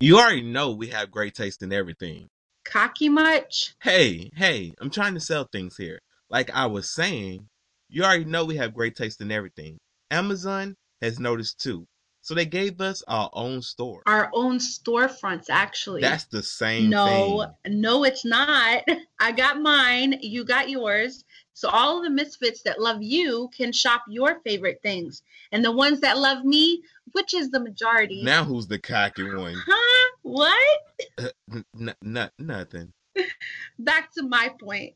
You already know we have great taste in everything. Cocky much? Hey, hey, I'm trying to sell things here. Like I was saying, you already know we have great taste in everything. Amazon has noticed too. So they gave us our own store. Our own storefronts, actually. That's the same no, thing. no, it's not. I got mine. You got yours. So all the misfits that love you can shop your favorite things, and the ones that love me, which is the majority. Now who's the cocky one? Huh? What? Uh, n- n- nothing. Back to my point.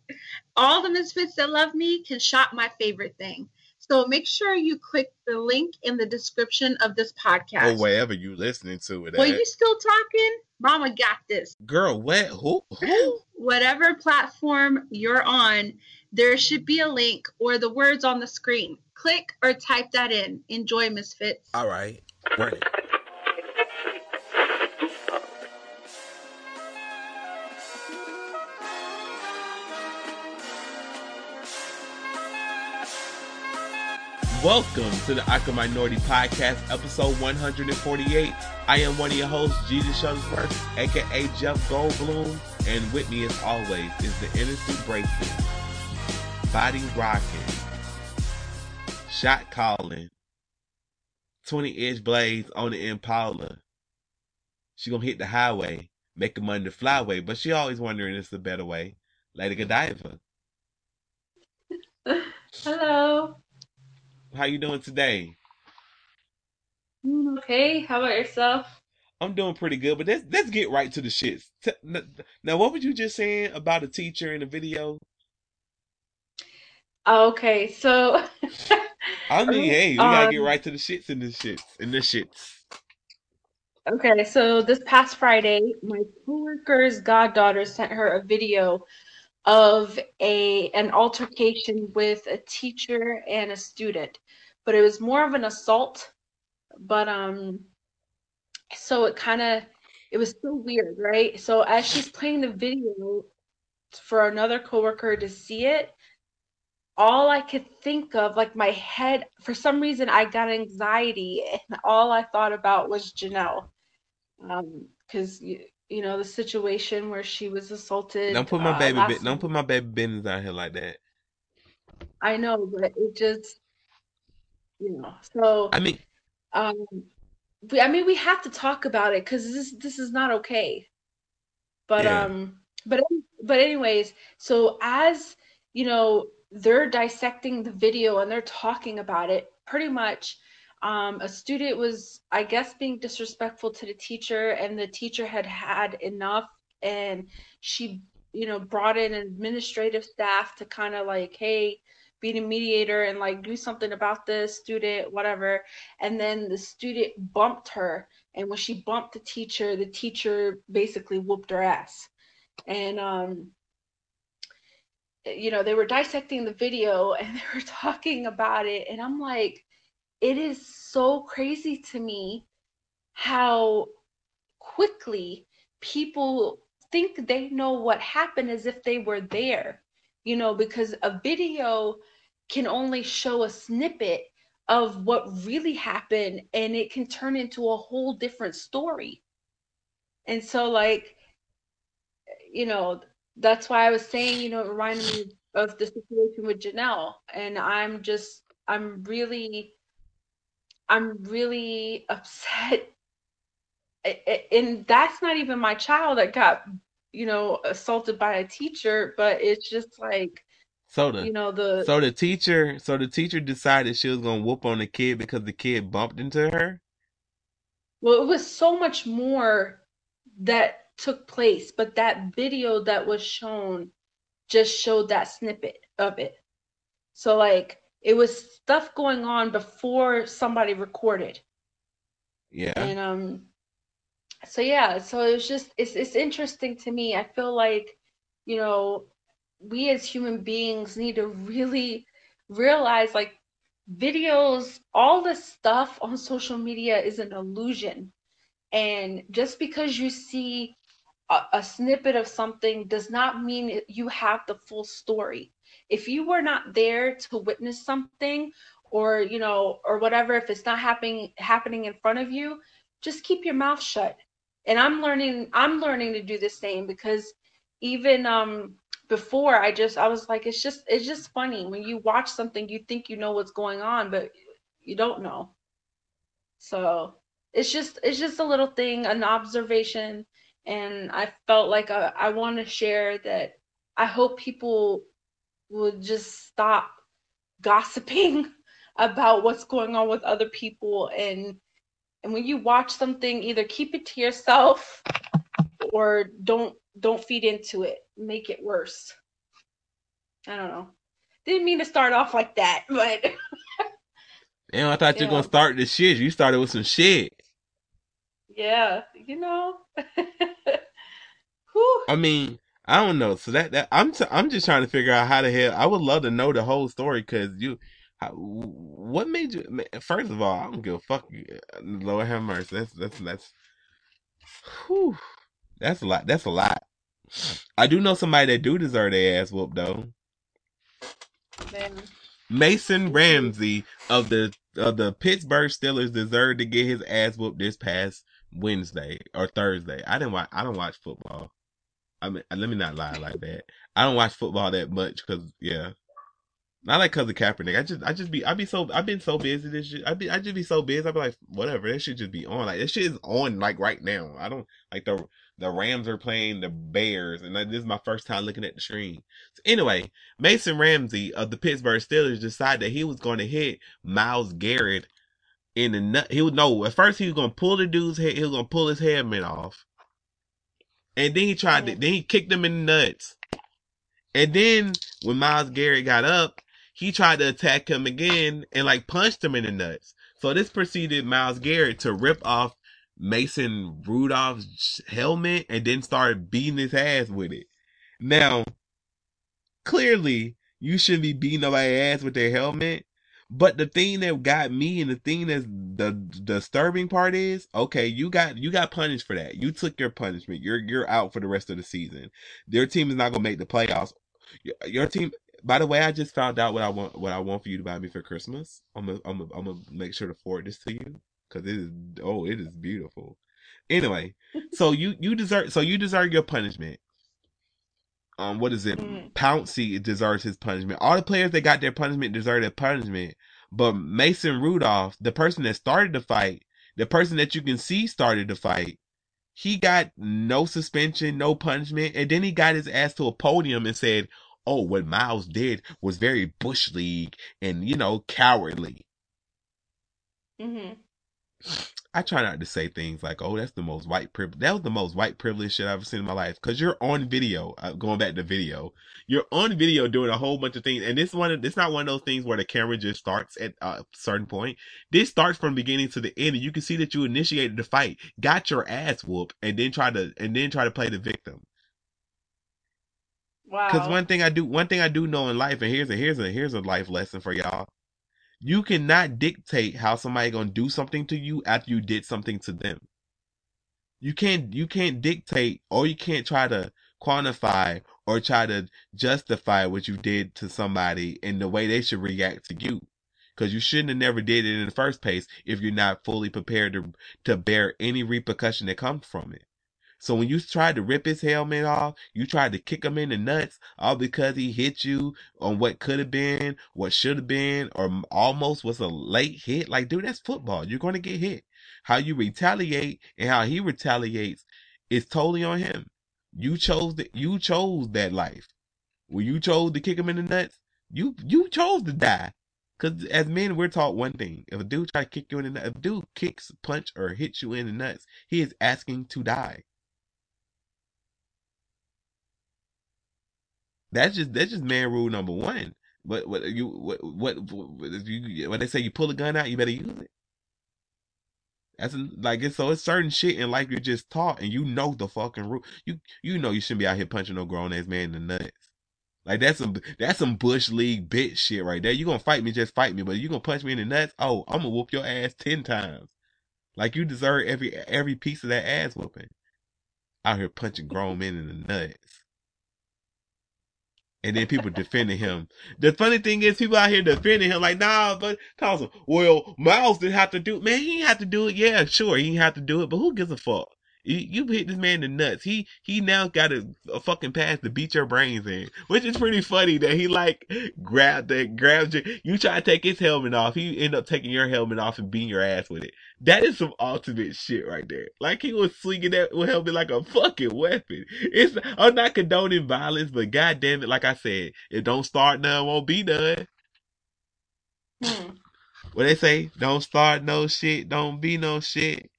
All the misfits that love me can shop my favorite thing. So make sure you click the link in the description of this podcast. Or wherever you listening to it. Well, at. you still talking? Mama got this. Girl, what? Who? Who? Whatever platform you're on, there should be a link or the words on the screen. Click or type that in. Enjoy, Misfits. All right. Run Welcome to the Awkward Minority Podcast, episode 148. I am one of your hosts, Jesus Shuttlesworth, aka Jeff Goldblum, and with me, as always, is the innocent breaking, body rocking, shot calling, 20 inch blades on the Impala. She gonna hit the highway, make a money the flyway, but she always wondering if it's a better way. Lady Godiva, Hello. How you doing today? Okay, how about yourself? I'm doing pretty good, but let's let's get right to the shits. Now, what were you just saying about a teacher in the video? Okay, so I mean, hey, we gotta get um, right to the shits in the shits in the shits. okay, so this past Friday, my coworker's goddaughter sent her a video of a an altercation with a teacher and a student, but it was more of an assault. But um, so it kind of it was so weird, right? So as she's playing the video for another coworker to see it, all I could think of, like my head, for some reason, I got anxiety, and all I thought about was Janelle. Um, because you, you know the situation where she was assaulted Don't put my uh, baby. Don't put my baby business out here like that. I know, but it just, you know. So, I mean, um, we, I mean, we have to talk about it because this this is not okay. But yeah, um, but but anyways, so as you know, they're dissecting the video and they're talking about it. Pretty much, um, a student was, I guess, being disrespectful to the teacher, and the teacher had had enough, and she, you know, brought in administrative staff to kind of like, hey, be the mediator and like do something about this student, whatever. And then the student bumped her, and when she bumped the teacher, the teacher basically whooped her ass. And um, you know, they were dissecting the video and they were talking about it, and I'm like, it is so crazy to me how quickly people think they know what happened as if they were there, you know, because a video can only show a snippet of what really happened and it can turn into a whole different story. And so, like, you know, that's why I was saying, you know, it reminded me of the situation with Janelle. And I'm just, I'm really, I'm really upset. And that's not even my child that got, you know, assaulted by a teacher, but it's just like, so the you know, the, so the teacher so the teacher decided she was gonna whoop on the kid because the kid bumped into her. well, it was so much more that took place, but that video that was shown just showed that snippet of it. So, like, it was stuff going on before somebody recorded. Yeah, And um so yeah, so it's just it's it's interesting to me. I feel like, you know, we as human beings need to really realize like videos, all this stuff on social media is an illusion. And just because you see a, a snippet of something does not mean you have the full story. If you were not there to witness something or, you know, or whatever, if it's not happening happening in front of you, just keep your mouth shut and I'm learning I'm learning to do the same because even um before I just I was like it's just it's just funny when you watch something you think you know what's going on but you don't know. So it's just it's just a little thing, an observation, and I felt like I, I want to share that. I hope people would just stop gossiping about what's going on with other people and and when you watch something either keep it to yourself or don't don't feed into it make it worse i don't know didn't mean to start off like that but Damn, I thought you were gonna start the shit. You started with some shit. Yeah, you know. Who I mean, I don't know. So that that I'm t- I'm just trying to figure out how the hell. I would love to know the whole story because you. How, what made you? First of all, I don't give a fuck. Uh, Lord have mercy. That's that's that's. Whew, that's a lot. That's a lot. I do know somebody that do deserve their ass whooped though. Man. Mason Ramsey of the of the Pittsburgh Steelers deserved to get his ass whooped this past Wednesday or Thursday. I didn't watch. I don't watch football. I mean, uh, let me not lie like that. I don't watch football that much because yeah, not like cause of Kaepernick. I just I just be I be so I've been so busy this shit. I be I just be so busy. I be like whatever. That should just be on. Like this shit is on like right now. I don't like the the Rams are playing the Bears, and this is my first time looking at the screen. So anyway, Mason Ramsey of the Pittsburgh Steelers decided that he was going to hit Myles Garrett in the nut. He would know at first he was going to pull the dude's head. He was going to pull his helmet off, and then he tried to. Then he kicked him in the nuts, and then when Myles Garrett got up, he tried to attack him again and like punched him in the nuts. So this proceeded Myles Garrett to rip off Mason Rudolph's helmet and then started beating his ass with it. Now, clearly, you shouldn't be beating nobody's ass with their helmet. But the thing that got me and the thing that's the, the disturbing part is, okay, you got you got punished for that. You took your punishment. You're you're out for the rest of the season. Your team is not gonna make the playoffs. Your, your team. By the way, I just found out what I want. What I want for you to buy me for Christmas. I'm gonna I'm gonna, I'm gonna make sure to forward this to you because it is oh it is beautiful. Anyway, so you you deserve so you deserve your punishment. Um, what is it? Mm. Pouncey deserves his punishment. All the players that got their punishment deserve their punishment. But Mason Rudolph, the person that started the fight, the person that you can see started the fight, he got no suspension, no punishment, and then he got his ass to a podium and said, "Oh, what Myles did was very bush league and you know cowardly." Mm-hmm. I try not to say things like, "Oh, that's the most white privilege." That was the most white privilege shit I've ever seen in my life. Because you're on video. Uh, going back to video, you're on video doing a whole bunch of things, and this one, it's not one of those things where the camera just starts at a certain point. This starts from beginning to the end, and you can see that you initiated the fight, got your ass whooped, and then try to and then try to play the victim. Wow. Because one thing I do, one thing I do know in life, and here's a here's a here's a life lesson for y'all you cannot dictate how somebody gonna do something to you after you did something to them. You can't you can't dictate or you can't try to quantify or try to justify what you did to somebody and the way they should react to you. Cause you shouldn't have never did it in the first place if you're not fully prepared to to bear any repercussion that comes from it. So when you tried to rip his helmet off, you tried to kick him in the nuts, all because he hit you on what could have been, what should have been, or almost was a late hit. Like, dude, that's football. You're going to get hit. How you retaliate and how he retaliates is totally on him. You chose that. You chose that life. When you chose to kick him in the nuts, you you chose to die. Cause as men, we're taught one thing: if a dude try to kick you in the nuts, if a dude kicks, punch, or hits you in the nuts, he is asking to die. That's just that's just man rule number one. What what you what what, what you when they say you pull a gun out, you better use it. That's like it's so it's certain shit and like you're just taught and you know the fucking rule. You you know you shouldn't be out here punching no grown ass man in the nuts. Like that's some that's some bush league bitch shit right there. You gonna fight me, just fight me. But you gonna punch me in the nuts? Oh, I'm gonna whoop your ass ten times. Like you deserve every every piece of that ass whooping. Out here punching grown men in the nuts and then people defending him. The funny thing is, people out here defending him like, nah, but Thompson, well, Myles didn't have to do, man, he didn't have to do it. Yeah, sure, he didn't have to do it, but who gives a fuck? You, you hit this man in the nuts. He he now got a, a fucking pass to beat your brains in, which is pretty funny that he like grabbed that grabbed you. You try to take his helmet off. He end up taking your helmet off and beating your ass with it. That is some ultimate shit right there. Like he was swinging that helmet like a fucking weapon. It's I'm not condoning violence, but god damn it, like I said, it don't start now, won't be done. Hmm. What they say? Don't start no shit, don't be no shit.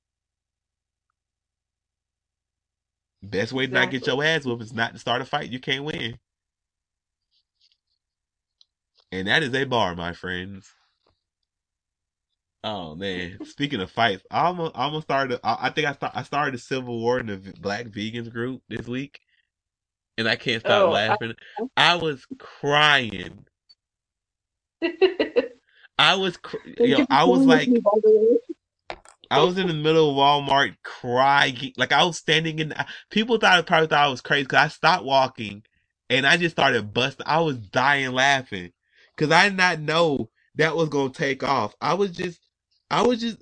Best way to not get Exactly. your ass whooped is not to start a fight you can't win. And that is a bar, my friends. Oh man! Speaking of fights, I almost, I almost started. I, I think I start, I started a civil war in the Black Vegans group this week, and I can't stop Oh, I- laughing. I was crying. I was, cr- yo, I was like, I was in the middle of Walmart crying. Like I was standing in, people thought, probably thought I was crazy because I stopped walking and I just started busting. I was dying laughing because I did not know that was going to take off. I was just, I was just,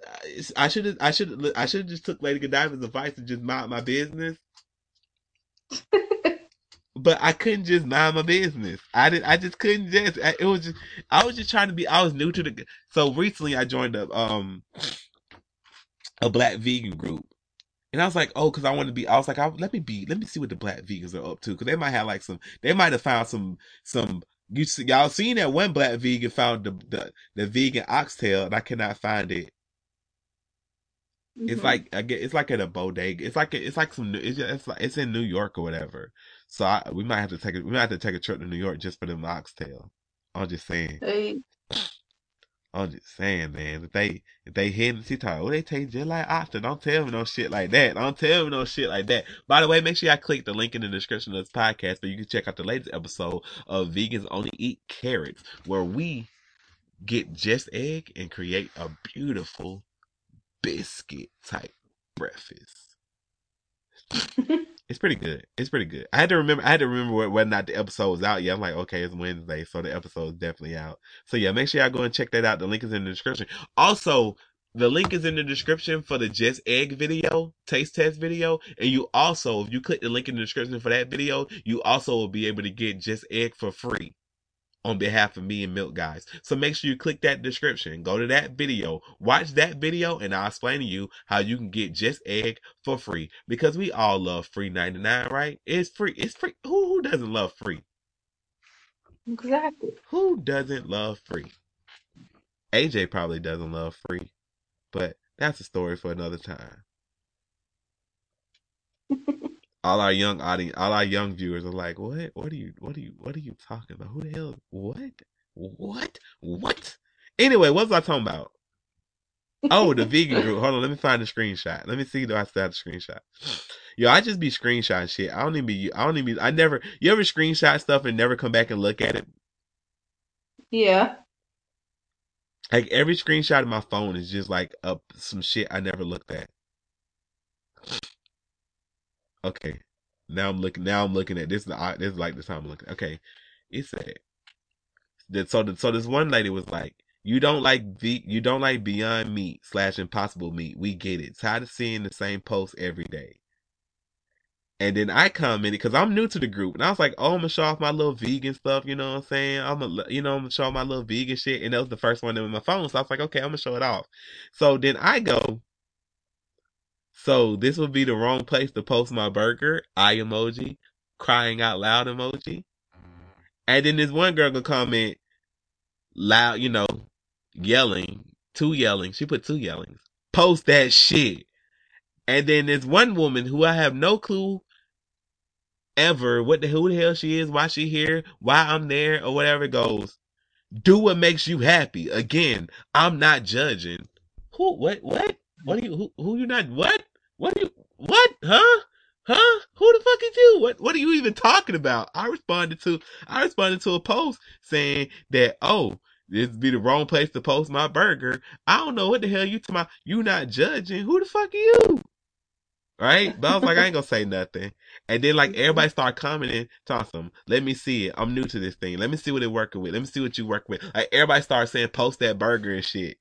I should have, I should, I should have just took Lady Godiva's advice and just mind my business. but I couldn't just mind my business. I did. I just couldn't just. I- It was just. I was just trying to be. I was new to the. So recently, I joined a um a black vegan group, and I was like, oh, because I want to be. I was like, I, let me be. Let me see what the black vegans are up to, because they might have like some. They might have found some some. You see, y'all seen that one black vegan found the the, the vegan oxtail, and I cannot find it. It's Mhm. like I get. It's like at a bodega. It's like it's like some. It's just, it's like it's in New York or whatever. So I, we might have to take a, we might have to take a trip to New York just for the oxtail. I'm just saying. Hey, I'm just saying, man. If they if they hidden, she talk, oh, they taste just like oxtail. Don't tell me no shit like that. Don't tell me no shit like that. By the way, make sure y'all click the link in the description of this podcast, so you can check out the latest episode of Vegans Only Eat Carrots, where we get just egg and create a beautiful biscuit type breakfast. It's pretty good. It's pretty good. I had to remember. I had to remember whether or not the episode was out yet. I'm like, okay, it's Wednesday, so the episode is definitely out. So yeah, make sure y'all go and check that out. The link is in the description. Also, the link is in the description for the Just Egg video, taste test video, and you also, if you click the link in the description for that video, you also will be able to get Just Egg for free on behalf of me and Mylk Guys. So make sure you click that description, go to that video, watch that video, and I'll explain to you how you can get Just Egg for free. Because we all love free 99, right? It's free. It's free. Who, who doesn't love free? exactly. Who doesn't love free? AJ probably doesn't love free, but that's a story for another time. All our young audience, all our young viewers are like, "What? What are you? What are you? What are you talking about? Who the hell? What? What? What?" Anyway, what was I talking about? Oh, the vegan group. Hold on, let me find the screenshot. Let me see. Do I still have the screenshot? Yo, I just be screenshot shit. I don't even be. I don't even. Be, I never. You ever screenshot stuff and never come back and look at it? Yeah. Like every screenshot of my phone is just like up some shit I never looked at. Okay, now I'm looking. Now I'm looking at this. Is the this is like the time I'm looking. Okay, it said that. So the, so this one lady was like, "You don't like ve- you don't like Beyond Meat slash Impossible Meat. We get it. Tired of seeing the same post every day." And then I commented because I'm new to the group, and I was like, "Oh, I'm gonna show off my little vegan stuff." You know what I'm saying? I'm gonna, you know, I'm gonna show off my little vegan shit, and that was the first one in my phone. So I was like, "Okay, I'm gonna show it off." So then I go, so this would be the wrong place to post my burger. Eye emoji, crying out loud emoji, and then this one girl gonna comment loud, you know, yelling, two yelling. She put two yellings. Post that shit. And then there's one woman who I have no clue ever what the who the hell she is, why she here, why I'm there, or whatever it goes. Do what makes you happy. Again, I'm not judging. Who what what? What are you who who you not what? What are you what? Huh? Huh? Who the fuck is you? What what are you even talking about? I responded to I responded to a post saying that oh this be the wrong place to post my burger. I don't know what the hell you to my You not judging. Who the fuck are you? Right? But I was like, I ain't gonna say nothing. And then like everybody start commenting, talking some, let me see it. I'm new to this thing. Let me see what it working with. Let me see what you work with. Like everybody started saying post that burger and shit.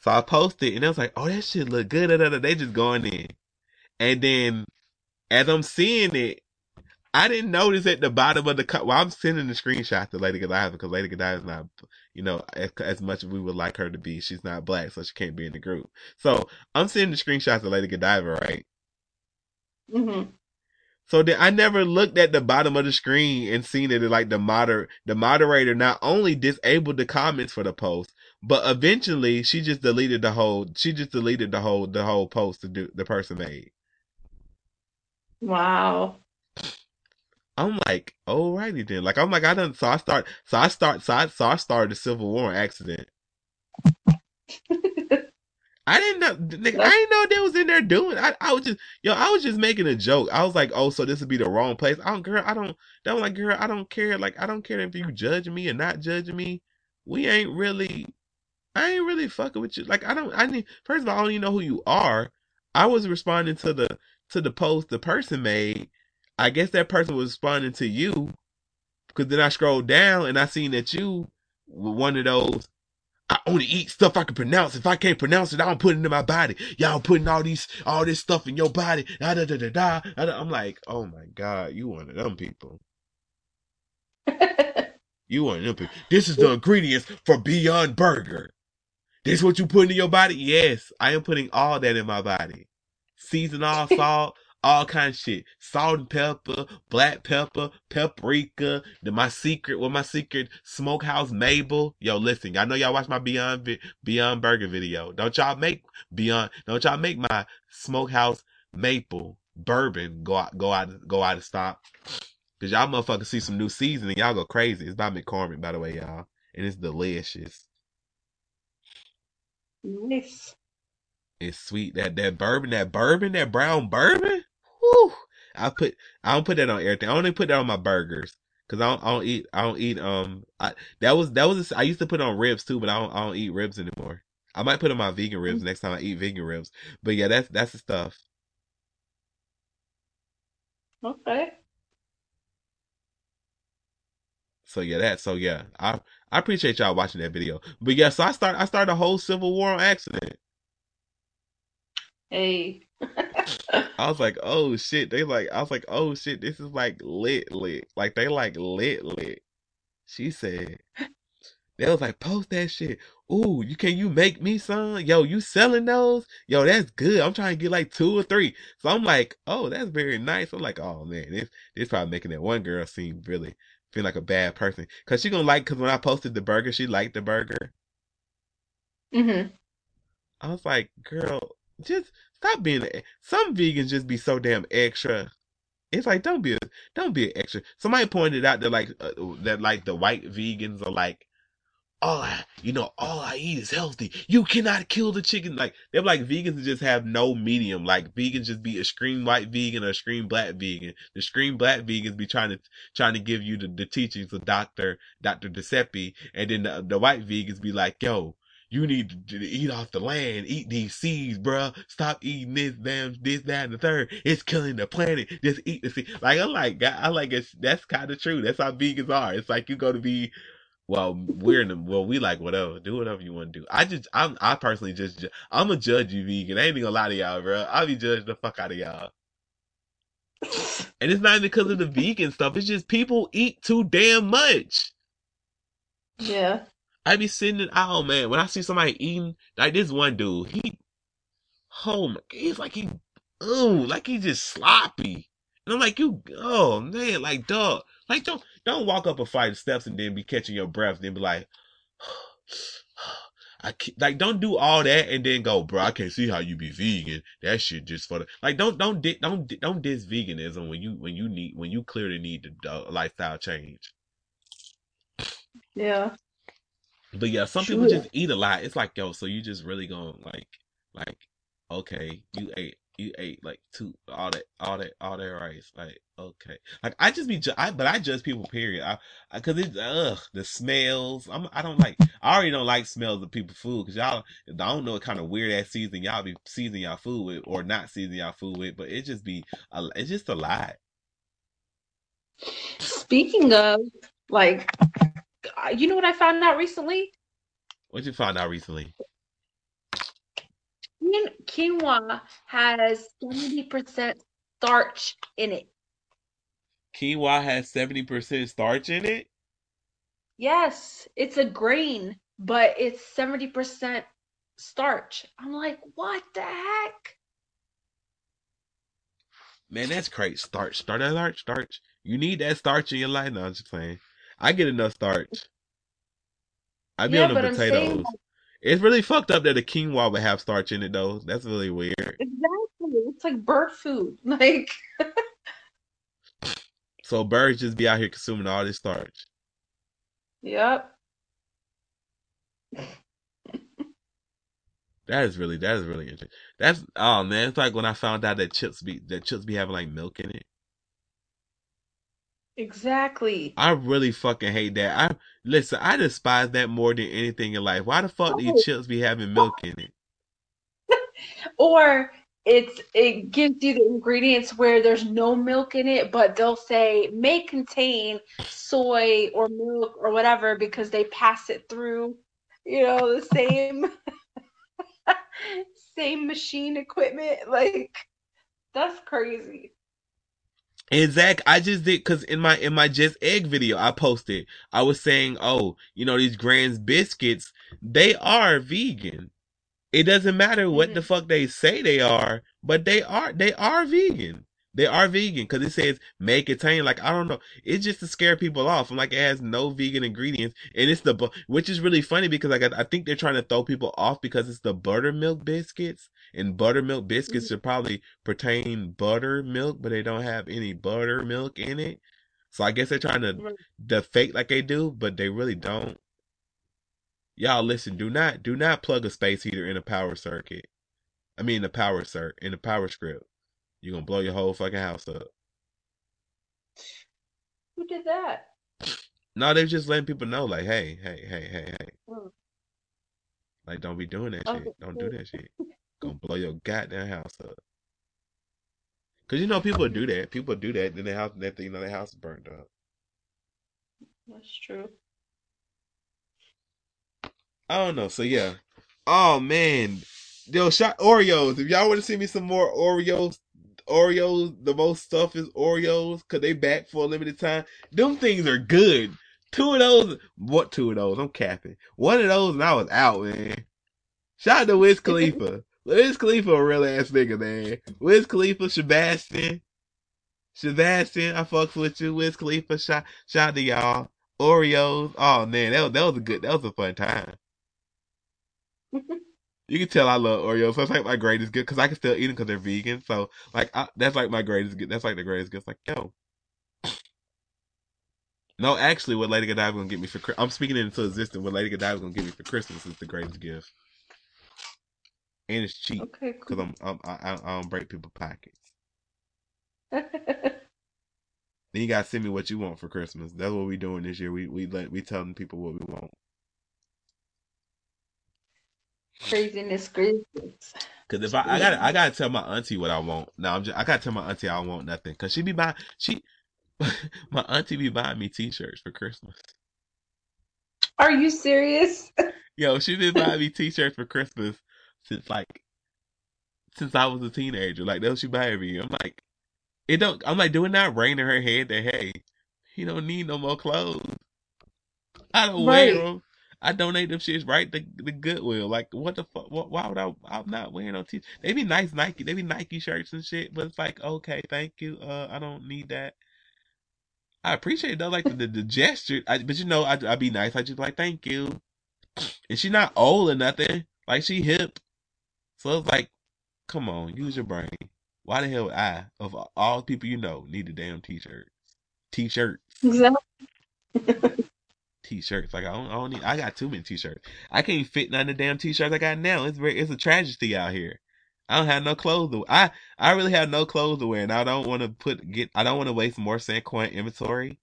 So I posted and I was like, oh that shit look good. They just going in. And then as I'm seeing it, I didn't notice at the bottom of the cut. Well, I'm sending the screenshot to Lady Godiva because Lady Godiva is not, you know, as, as, much as we would like her to be. She's not black, so she can't be in the group. So I'm sending the screenshot to Lady Godiva, right? Mm-hmm. So then I never looked at the bottom of the screen and seen that like the moder the moderator not only disabled the comments for the post, but eventually she just deleted the whole she just deleted the whole the whole post the the person made. Wow. I'm like, alrighty then. Like I'm like I done so I start so I start so I, so I started a Civil War accident. I didn't know, nigga, I didn't know they was in there doing. I, I was just, yo, I was just making a joke. I was like, oh, so this would be the wrong place. I don't, girl, I don't, don't like, girl, I don't care. Like, I don't care if you judge me or not judging me. We ain't really, I ain't really fucking with you. Like, I don't, I need, first of all, I don't even know who you are. I was responding to the, to the post the person made. I guess that person was responding to you because then I scrolled down and I seen that you were one of those I only eat stuff I can pronounce. If I can't pronounce it, I don't put it in my body. Y'all putting all these, all this stuff in your body. Da, da, da, da, da. I'm like, oh my God, you one of them people. you one of them people. This is the ingredients for Beyond Burger. This what you put in your body? Yes, I am putting all that in my body. Season all salt, all kind of shit. Salt and pepper, black pepper, paprika, the my secret, what my secret smokehouse maple. Yo, listen, I know y'all watch my Beyond Beyond Burger video. Don't y'all make Beyond, don't y'all make my smokehouse maple bourbon go out, go out, go out of stock. Cause y'all motherfuckers see some new seasoning, y'all go crazy. It's by McCormick, by the way, y'all. And it's delicious. Nice. It's sweet. That that bourbon, that bourbon, that brown bourbon. Whew. I put I don't put that on everything. I only put that on my burgers because I don't, I don't eat I don't eat um I that was that was I used to put on ribs too, but I don't I don't eat ribs anymore. I might put on my vegan ribs next time I eat vegan ribs. But yeah, that's that's the stuff. Okay. So yeah, that so yeah, I I appreciate y'all watching that video. But yeah, so I start I started a whole civil war on accident. Hey. I was like, oh shit. They like, I was like, oh shit, this is like lit, lit. Like they like lit, lit. She said, they was like, post that shit. Ooh, you can you make me some? Yo, you selling those? Yo, that's good. I'm trying to get like two or three. So I'm like, oh, that's very nice. I'm like, oh man, this this probably making that one girl seem really feel like a bad person. Cause she gonna like, cause when I posted the burger, she liked the burger. Mm-hmm. I was like, girl, just stop being. A, some vegans just be so damn extra. It's like don't be a, don't be an extra. Somebody pointed out that like uh, that like the white vegans are like, all I you know all I eat is healthy. You cannot kill the chicken. Like they're like vegans just have no medium. Like vegans just be a scream white vegan or a scream black vegan. The scream black vegans be trying to trying to give you the, the teachings of Doctor Doctor Giuseppe, and then the, the white vegans be like, yo you need to eat off the land, eat these seeds, bruh. Stop eating this, damn, this, that, and the third. It's killing the planet. Just eat the seed. Like, I like, I like it. That's kind of true. That's how vegans are. It's like you go to be, well, we're in the, well, we like whatever. Do whatever you want to do. I just, I'm, I personally just, I'm a judge you vegan. I ain't gonna lie to y'all, bro. I'll be judging the fuck out of y'all. And it's not even because of the vegan stuff. It's just people eat too damn much. Yeah. I be sitting in, oh man, when I see somebody eating, like this one dude, he, oh my, he's like he, oh, like he just sloppy. And I'm like, you, oh man, like dog, like don't, don't walk up a flight of steps and then be catching your breath, then be like, I can't, like don't do all that and then go, bro. I can't see how you be vegan. That shit just for the like. Don't don't don't don't diss veganism when you when you need when you clearly need the uh, lifestyle change. Yeah. But yeah, some people just eat a lot. It's like, yo, so you just really gonna like, like, okay, you ate, you ate like two, all that, all that, all that rice. Like, okay, like I just be, ju- I, but I judge people. Period. I, I cause it's ugh, the smells. I'm, I don't like. I already don't like smells of people's food because y'all, I don't know what kind of weird ass season y'all be seasoning y'all food with or not seasoning y'all food with, but it just be, a, it's just a lot. Speaking of like uh, you know what I found out recently? What you find out recently? Quinoa has 70% starch in it. Quinoa has 70% starch in it? Yes, it's a grain, but it's 70% starch. I'm like, what the heck? Man, that's great. Starch, starch, starch, starch. You need that starch in your life. No, I'm just playing. I get enough starch. I be Yeah, on the but I'm saying, potatoes. It's really fucked up that a quinoa would have starch in it, though. That's really weird. Exactly. It's like bird food. Like, So birds just be out here consuming all this starch. yep. That is really, that is really interesting. That's oh man, it's like when I found out that chips be that chips be having like milk in it. Exactly. I really fucking hate that. I listen, I despise that more than anything in life. Why the fuck do these oh. chips be having milk in it? Or it's it gives you the ingredients where there's no milk in it, but they'll say may contain soy or milk or whatever because they pass it through, you know, the same same machine equipment. Like, that's crazy. And Zach, I just did because in my in my just egg video I posted, I was saying, oh, you know these Grand's biscuits, they are vegan. It doesn't matter what the Mhm. fuck they say they are, but they are they are vegan. They are vegan because it says may contain like I don't know. It's just to scare people off. I'm like it has no vegan ingredients, and it's the which is really funny because like I, I think they're trying to throw people off because it's the buttermilk biscuits, and buttermilk biscuits Mhm. should probably pertain buttermilk, but they don't have any buttermilk in it. So I guess they're trying to the fake like they do, but they really don't. Y'all listen, do not do not plug a space heater in a power circuit. I mean the power cir in the power script. You're gonna blow your whole fucking house up. Who did that? No, they're just letting people know, like, hey, hey, hey, hey, hey. Mm. Like don't be doing that Okay. shit. Don't do that shit. Gonna blow your goddamn house up. Cause you know people do that. People do that, then their house that you know their house is burned up. That's true. I don't know. So yeah. Oh man. Yo, shot Oreos. If y'all want to see me some more Oreos, Oreos, the most stuff is Oreos, cause they back for a limited time. Them things are good. Two of those, what two of those? I'm capping. One of those and I was out, man. Shout out to Wiz Khalifa. Wiz Khalifa a real ass nigga, man. Wiz Khalifa, Sebastian. Sebastian, I fucks with you. Wiz Khalifa, shout, shout out to y'all. Oreos. Oh man, that was, that was a good, that was a fun time. You can tell I love Oreos. So that's like my greatest gift because I can still eat them because they're vegan. So like I, that's like my greatest gift. That's like the greatest gift. Like yo, no, actually, what Lady Godiva gonna get me for I'm speaking it into existence. What Lady Godiva gonna get me for Christmas is the greatest gift, and it's cheap Okay, because cool. I'm, I'm I, I I don't break people's pockets. Then you gotta send me what you want for Christmas. That's what we doing this year. We we let we telling people what we want. Craziness, craziness. Cause if I, I gotta, I gotta tell my auntie what I want. No, I'm just, I gotta tell my auntie I don't want nothing. Cause she be buying, she, my auntie be buying me t-shirts for Christmas. Are you serious? Yo, she been buying me t-shirts for Christmas since like, since I was a teenager. Like that's what she buy every year. I'm like, it don't, I'm like, doing that rain in her head that hey, he don't need no more clothes. I don't Right. wear them. I donate them shits right to the Goodwill. Like, what the fuck? Why would I? I'm not wearing no t. They be nice Nike. They be Nike shirts and shit. But it's like, okay, thank you. Uh, I don't need that. I appreciate it though, like the the, the gesture. I, but you know, I I be nice. I just like, thank you. And she not old or nothing. Like she hip. So it's like, come on, use your brain. Why the hell would I, of all people you know, need a damn t-shirt? T-shirt. Exactly. t-shirts. Like I don't, I don't need. I got too many t-shirts. I can't fit none of the damn t-shirts I got now. It's very, it's a tragedy out here. I don't have no clothes to. I I really have no clothes to wear, and I don't want to put get. I don't want to waste more Sanquon inventory.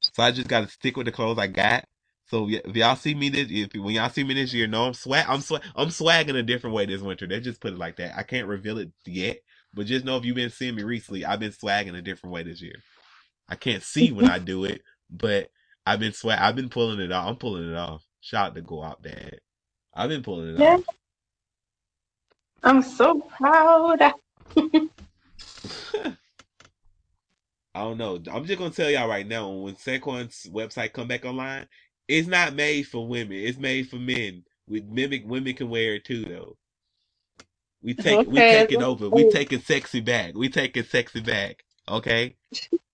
So I just got to stick with the clothes I got. So if y'all see me this, if when y'all see me this year, know I'm swag. I'm swag. I'm swagging a different way this winter. They just put it like that. I can't reveal it yet, but just know if you've been seeing me recently, I've been swagging a different way this year. I can't see when I do it, but I've been swag. I've been pulling it off. I'm pulling it off. Shout out to go out, dad. I've been pulling it Yeah. off. I'm so proud. I don't know. I'm just gonna tell y'all right now. When Sanquon's website come back online, it's not made for women. It's made for men. We mimic women can wear it too, though. We take we Okay, taking over. We taking sexy back. We taking sexy back. Okay.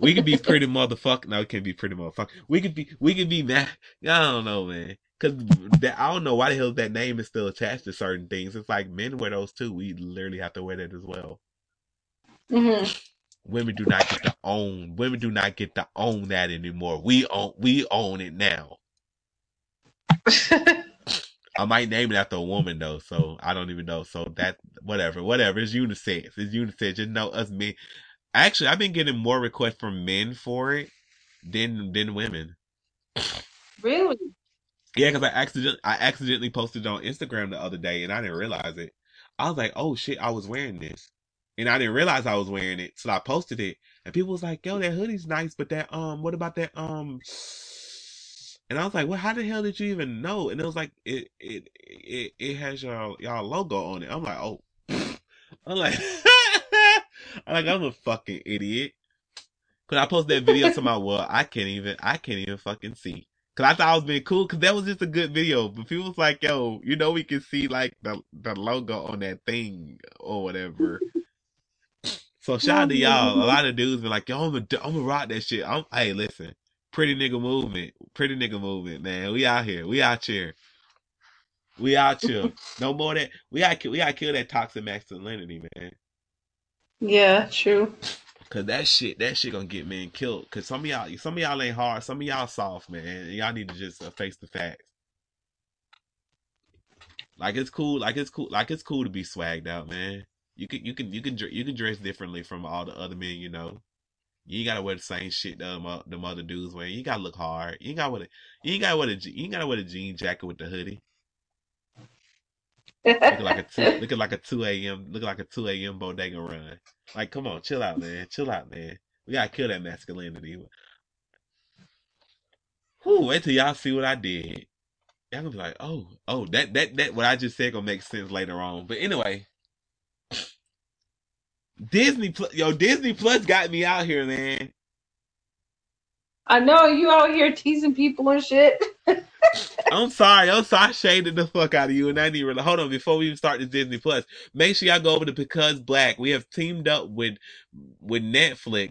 We could be pretty motherfucker. No, we can't be pretty motherfucker. We could be we could be mad. I don't know, man. Cause that, I don't know why the hell that name is still attached to certain things. It's like men wear those too. We literally have to wear that as well. hmm Women do not get to own. Women do not get to own that anymore. We own. We own it now. I might name it after a woman though, so I don't even know. So that whatever, whatever. It's unisex. It's unisex. Just know us men. Actually, I've been getting more requests from men for it than than women. really? Yeah, because I accident I accidentally posted on Instagram the other day and I didn't realize it. I was like, oh shit, I was wearing this. And I didn't realize I was wearing it. So I posted it. And people was like, yo, that hoodie's nice, but that um what about that um and I was like, well, how the hell did you even know? And it was like it it it, it has y'all y'all logo on it. I'm like, oh I'm like I'm like, I'm a fucking idiot. Cause I posted that video to my well, I can't even I can't even fucking see. Cause I thought I was being cool, cause that was just a good video. But people was like, "Yo, you know, we can see like the the logo on that thing or whatever." So shout oh, out to y'all. A lot of dudes been like, "Yo, I'm gonna I'm gonna rock that shit." I'm hey, listen, pretty nigga movement, pretty nigga movement, man. We out here, we out here, we out here. No more that we got we gotta kill that toxic masculinity, man. Yeah, true. Cause that shit, that shit gonna get men killed. Cause some of y'all, some of y'all ain't hard. Some of y'all soft, man. Y'all need to just uh, face the facts. Like it's cool, like it's cool, like it's cool to be swagged out, man. You can, you can, you can, you can dress differently from all the other men, you know. You ain't gotta wear the same shit the them other dudes wear. You gotta look hard. You ain't gotta wear, a, you ain't gotta wear a, you ain't gotta wear a jean jacket with the hoodie. Looking like a two, looking like a two a.m. looking like a two a.m. bodega run. Like, come on, chill out, man. Chill out, man. We gotta kill that masculinity. Whew, wait till y'all see what I did. Y'all gonna be like, oh, oh, that that that what I just said gonna make sense later on. But anyway, Disney Plus, yo, Disney Plus got me out here, man. I know you out here teasing people and shit. I'm sorry, I'm sorry, I shaded the fuck out of you, and I didn't really hold on before we even start this Disney Plus. Make sure y'all go over to Because Black. We have teamed up with with Netflix,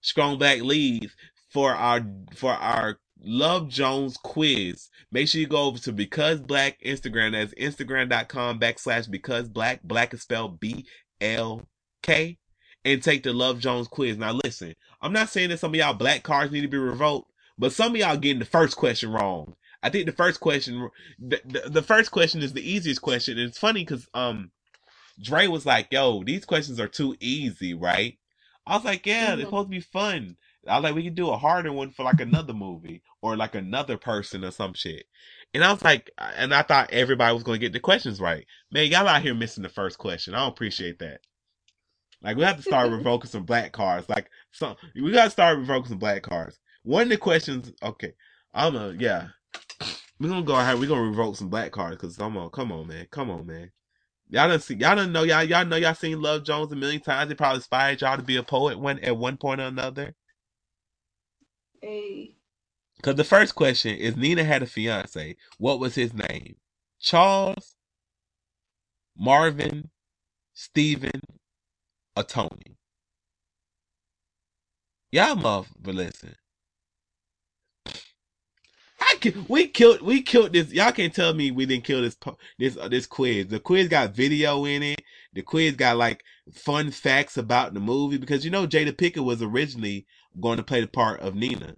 Strong Black Leads for our for our Love Jones quiz. Make sure you go over to Because Black Instagram. That's Instagram.com backslash Because Black. Black is spelled B L K. And take the Love Jones quiz. Now listen, I'm not saying that some of y'all black cards need to be revoked, but some of y'all getting the first question wrong. I think the first question, the, the, the first question is the easiest question. And it's funny because um, Dre was like, "Yo, these questions are too easy, right?" I was like, "Yeah, they're Mhm. supposed to be fun." I was like, "We could do a harder one for like another movie or like another person or some shit." And I was like, and I thought everybody was going to get the questions right. Man, y'all out here missing the first question. I don't appreciate that. Like we have to start revoking some black cards. Like some, we got to start revoking some black cards. One of the questions, okay, I'm a yeah. We're gonna go ahead. We're gonna revoke some black cards because come on, come on, man, come on, man. Y'all don't see, y'all don't know, y'all, y'all know, y'all seen Love Jones a million times. It probably inspired y'all to be a poet one at one point or another. Hey. Because the first question is Nina had a fiance. What was his name? Charles, Marvin, Stephen, or Tony? Y'all mother, but listen. I can, we killed we killed this. Y'all can't tell me we didn't kill this this uh, this quiz. The quiz got video in it. The quiz got like fun facts about the movie because you know Jada Pinkett was originally going to play the part of Nina.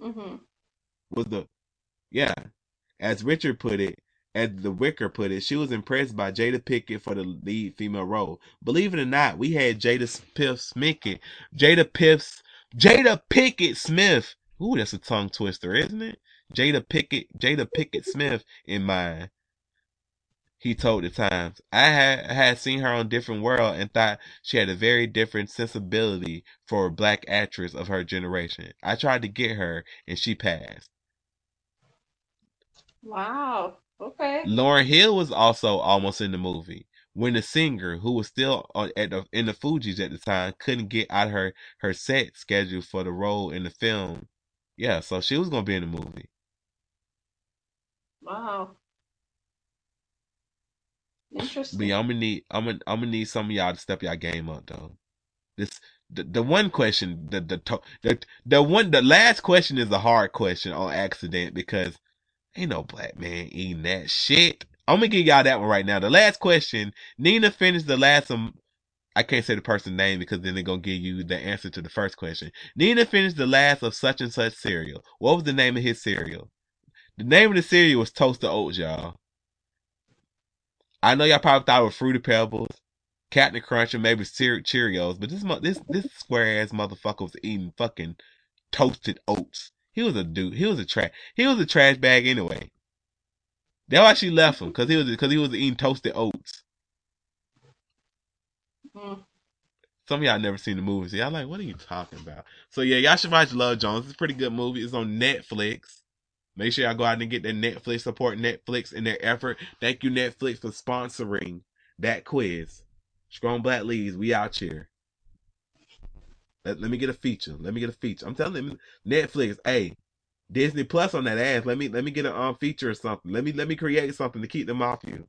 Mm-hmm. Was the yeah, as Richard put it, as the Wicker put it, she was impressed by Jada Pinkett for the lead female role. Believe it or not, we had Jada Piff Smith, Jada Piff's Jada Pinkett Smith. Ooh, that's a tongue twister, isn't it? Jada Pinkett, Jada Pinkett Smith in mind. He told the Times, I had, had seen her on Different World and thought she had a very different sensibility for a black actress of her generation. I tried to get her and she passed. Wow. Okay. Lauryn Hill was also almost in the movie when the singer, who was still on, at the, in the Fugees at the time, couldn't get out of her her set schedule for the role in the film. Yeah, so she was gonna be in the movie. Wow. But Interesting. yeah, I'm gonna need I'm gonna I'm gonna need some of y'all to step y'all game up though. This the, the one question the the the the one the last question is a hard question on accident because ain't no black man eating that shit. I'm gonna give y'all that one right now. The last question, Nina finished the last um I can't say the person's name because then they're gonna give you the answer to the first question. Nina finished the last of such and such cereal. What was the name of his cereal? The name of the cereal was Toaster Oats, y'all. I know y'all probably thought it was Fruity Pebbles, Captain Crunch, or maybe Cheer- Cheerios, but this this this square ass motherfucker was eating fucking toasted oats. He was a dude. He was a trash. He was a trash bag anyway. That's why she left him because he was because he was eating toasted oats. Mm. Some of y'all never seen the movie. So y'all like, what are you talking about? So yeah, y'all should watch Love Jones. It's a pretty good movie. It's on Netflix. Make sure y'all go out and get that Netflix. Support Netflix in their effort. Thank you, Netflix, for sponsoring that quiz. Strong Black Leads, we out here. Let, let me get a feature. Let me get a feature. I'm telling you, Netflix, hey, Disney Plus on that ass. Let me let me get a um, feature or something. Let me let me create something to keep them off you.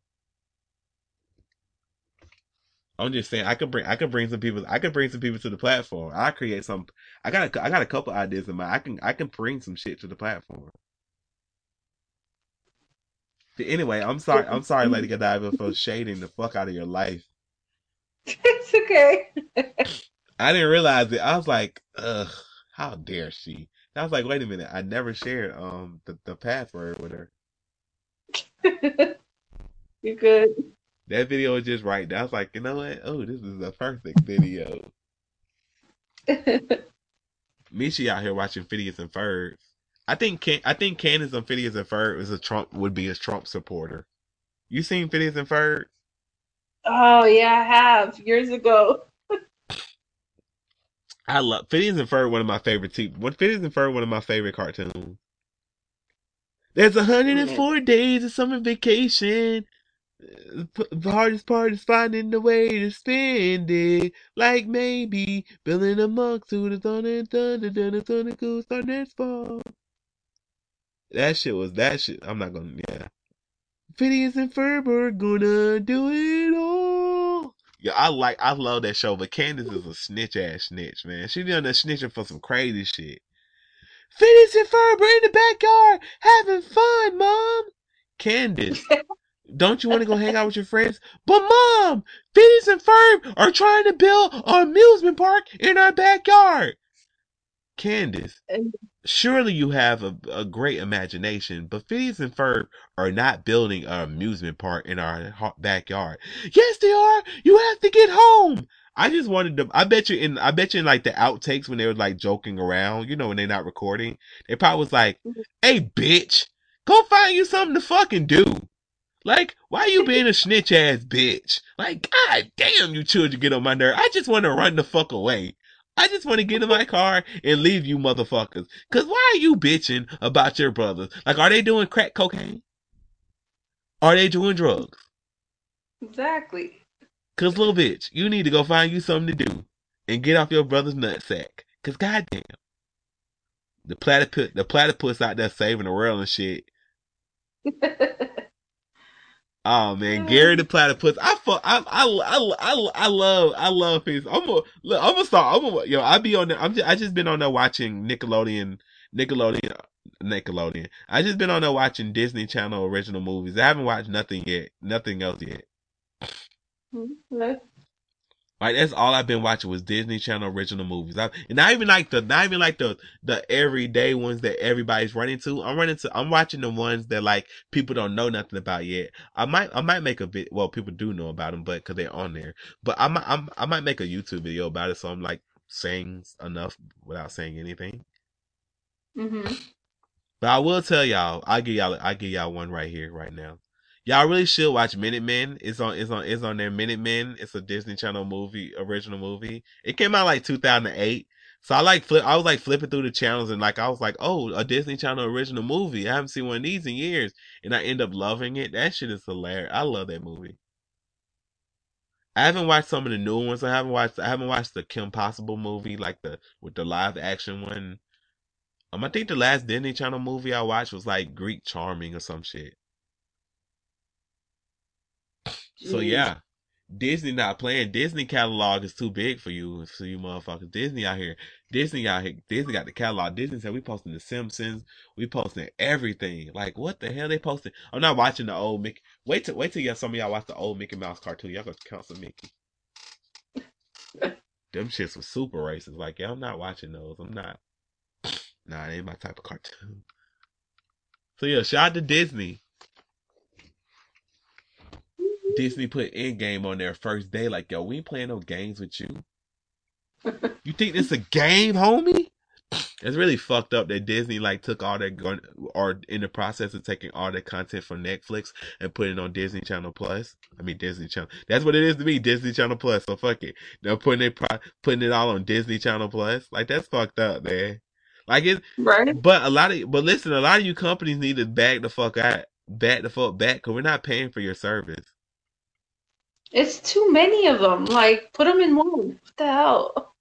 I'm just saying I could bring I could bring some people I could bring some people to the platform. I create some I got a I got a couple ideas in mind. I can I can bring some shit to the platform. But anyway, I'm sorry I'm sorry, Lady Godiva, for shading the fuck out of your life. it's okay. I didn't realize it. I was like, ugh, how dare she? I was like, wait a minute, I never shared um the, the password with her. You're good. That video was just right. I was like, you know what? Oh, this is a perfect video. Mishi out here watching Phineas and Ferb. I think Can- I think Candace on Phineas and Ferb is a Trump would be a Trump supporter. You seen Phineas and Ferb? oh yeah, I have years ago. I love Phineas and Ferb. One of my favorite TV. What Phineas and Ferb? One of my favorite cartoons. There's 104 days of summer vacation. The hardest part is finding the way to spend it. Like maybe building a monk to the thunder, thunder, thunder, thunder, goose, start next fall. That shit was that shit. I'm not gonna, yeah. Phineas and Ferb are gonna do it all. Yeah, I like, I love that show, but Candace is a snitch ass snitch, man. She done that snitching for some crazy shit. Phineas and Ferb are in the backyard having fun, mom. Candace, don't you want to go hang out with your friends? But mom, Phineas and Ferb are trying to build an amusement park in our backyard. Candace, surely you have a, a great imagination, but Phineas and Ferb are not building an amusement park in our backyard. Yes, they are. You have to get home. I just wanted to. I bet you in. I bet you in like the outtakes when they were like joking around. You know when they're not recording, they probably was like, mm-hmm. "Hey, bitch, go find you something to fucking do." Like, why you being a snitch ass bitch? Like, god damn, you children get on my nerve. I just want to run the fuck away. I just want to get in my car and leave you motherfuckers. Cause why are you bitching about your brothers? Like, are they doing crack cocaine? Are they doing drugs? Exactly. Cause little bitch, you need to go find you something to do and get off your brother's nutsack. Cause goddamn, the platypus, the platypus out there saving the world and shit. Oh man, Gary the Platypus. I fuck, I, I, I, I, I love, I love his. I'm gonna, look, I'm gonna start. I'm gonna, yo, I be on there. I'm just, I just been on there watching Nickelodeon, Nickelodeon, Nickelodeon. I just been on there watching Disney Channel original movies. I haven't watched nothing yet, nothing else yet. Mm-hmm. Like that's all I've been watching was Disney Channel original movies. I, and not even like the, not even like the the everyday ones that everybody's running to. I'm running to. I'm watching the ones that like people don't know nothing about yet. I might I might make a bit. Well, people do know about them, but because they're on there. But I might I'm, I might make a YouTube video about it. So I'm like saying enough without saying anything. hmm But I will tell y'all. I give y'all. I give y'all one right here, right now. Y'all really should watch Minutemen. It's on. It's on. It's on there. Minutemen. It's a Disney Channel movie, original movie. It came out like 2008, So I like flip. I was like flipping through the channels and like I was like, oh, a Disney Channel original movie. I haven't seen one of these in years, and I end up loving it. That shit is hilarious. I love that movie. I haven't watched some of the new ones. I haven't watched. I haven't watched the Kim Possible movie, like the with the live action one. Um, I think the last Disney Channel movie I watched was like Geek Charming or some shit. So mm-hmm. yeah, Disney not playing. Disney catalog is too big for you, for you motherfuckers. Disney out here, Disney out here, Disney got the catalog. Disney said we posting the Simpsons, we posting everything. Like what the hell they posting? I'm not watching the old Mickey. Wait till wait till y'all some of y'all watch the old Mickey Mouse cartoon. Y'all gonna cancel Mickey. Them shits were super racist. Like yeah, I'm not watching those. I'm not. Nah, it ain't my type of cartoon. So yeah, shout out to Disney. Disney put Endgame on their first day. Like, yo, we ain't playing no games with you. You think this a game, homie? It's really fucked up that Disney like took all that gun or in the process of taking all that content from Netflix and putting it on Disney Channel Plus. I mean Disney Channel. That's what it is to me, Disney Channel Plus. So fuck it. They're putting it pro- putting it all on Disney Channel Plus. Like that's fucked up, man. Like it, Right? but a lot of but listen, a lot of you companies need to back the fuck out, back the fuck back, because we're not paying for your service. It's too many of them. Like, put them in one. What the hell?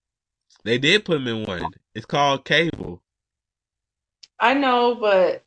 They did put them in one. It's called cable. I know, but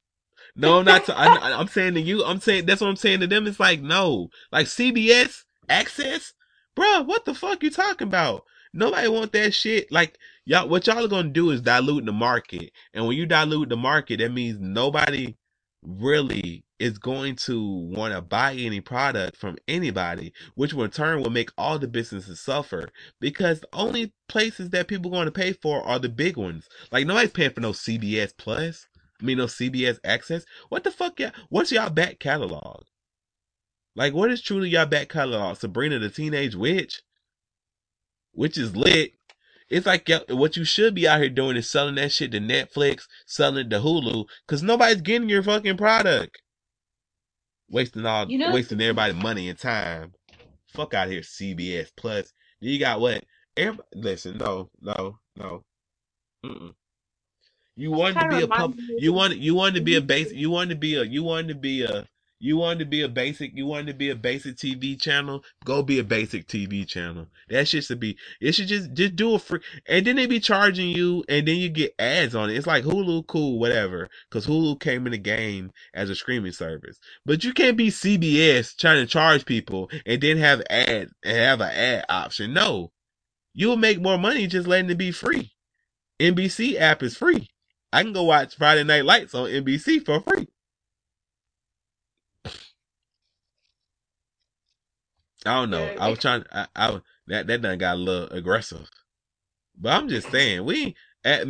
No, not to. I, I'm saying to you. I'm saying that's what I'm saying to them. It's like no, like CBS access, bro. What the fuck you talking about? Nobody want that shit. Like y'all, what y'all are gonna do is dilute the market, and when you dilute the market, that means nobody really is going to want to buy any product from anybody, which in turn will make all the businesses suffer because the only places that people are going to pay for are the big ones. Like nobody's paying for no CBS Plus. I mean, no CBS Access. What the fuck, y'all? What's y'all back catalog? Like, what is truly y'all back catalog? Sabrina the Teenage Witch, which is lit. It's like what you should be out here doing is selling that shit to Netflix, selling it to Hulu, because nobody's getting your fucking product. Wasting all, You know- wasting everybody money and time. Fuck out here, CBS Plus. You got what? Everybody, listen, no, no, no. Mm-mm. You wanted to be a pub. You wanted. You wanted to be a base. You wanted to be a. You wanted to be a. You wanted to be a basic. You wanted to be a basic TV channel. Go be a basic TV channel. That shit should be. It should just just do a free. And then they be charging you, and then you get ads on it. It's like Hulu, cool, whatever. Because Hulu came in the game as a streaming service. But you can't be CBS trying to charge people and then have ad and have an ad option. No, you'll make more money just letting it be free. NBC app is free. I can go watch Friday Night Lights on NBC for free. I don't know. Yeah, I was trying. I, I that that done got a little aggressive. But I'm just saying, we. At,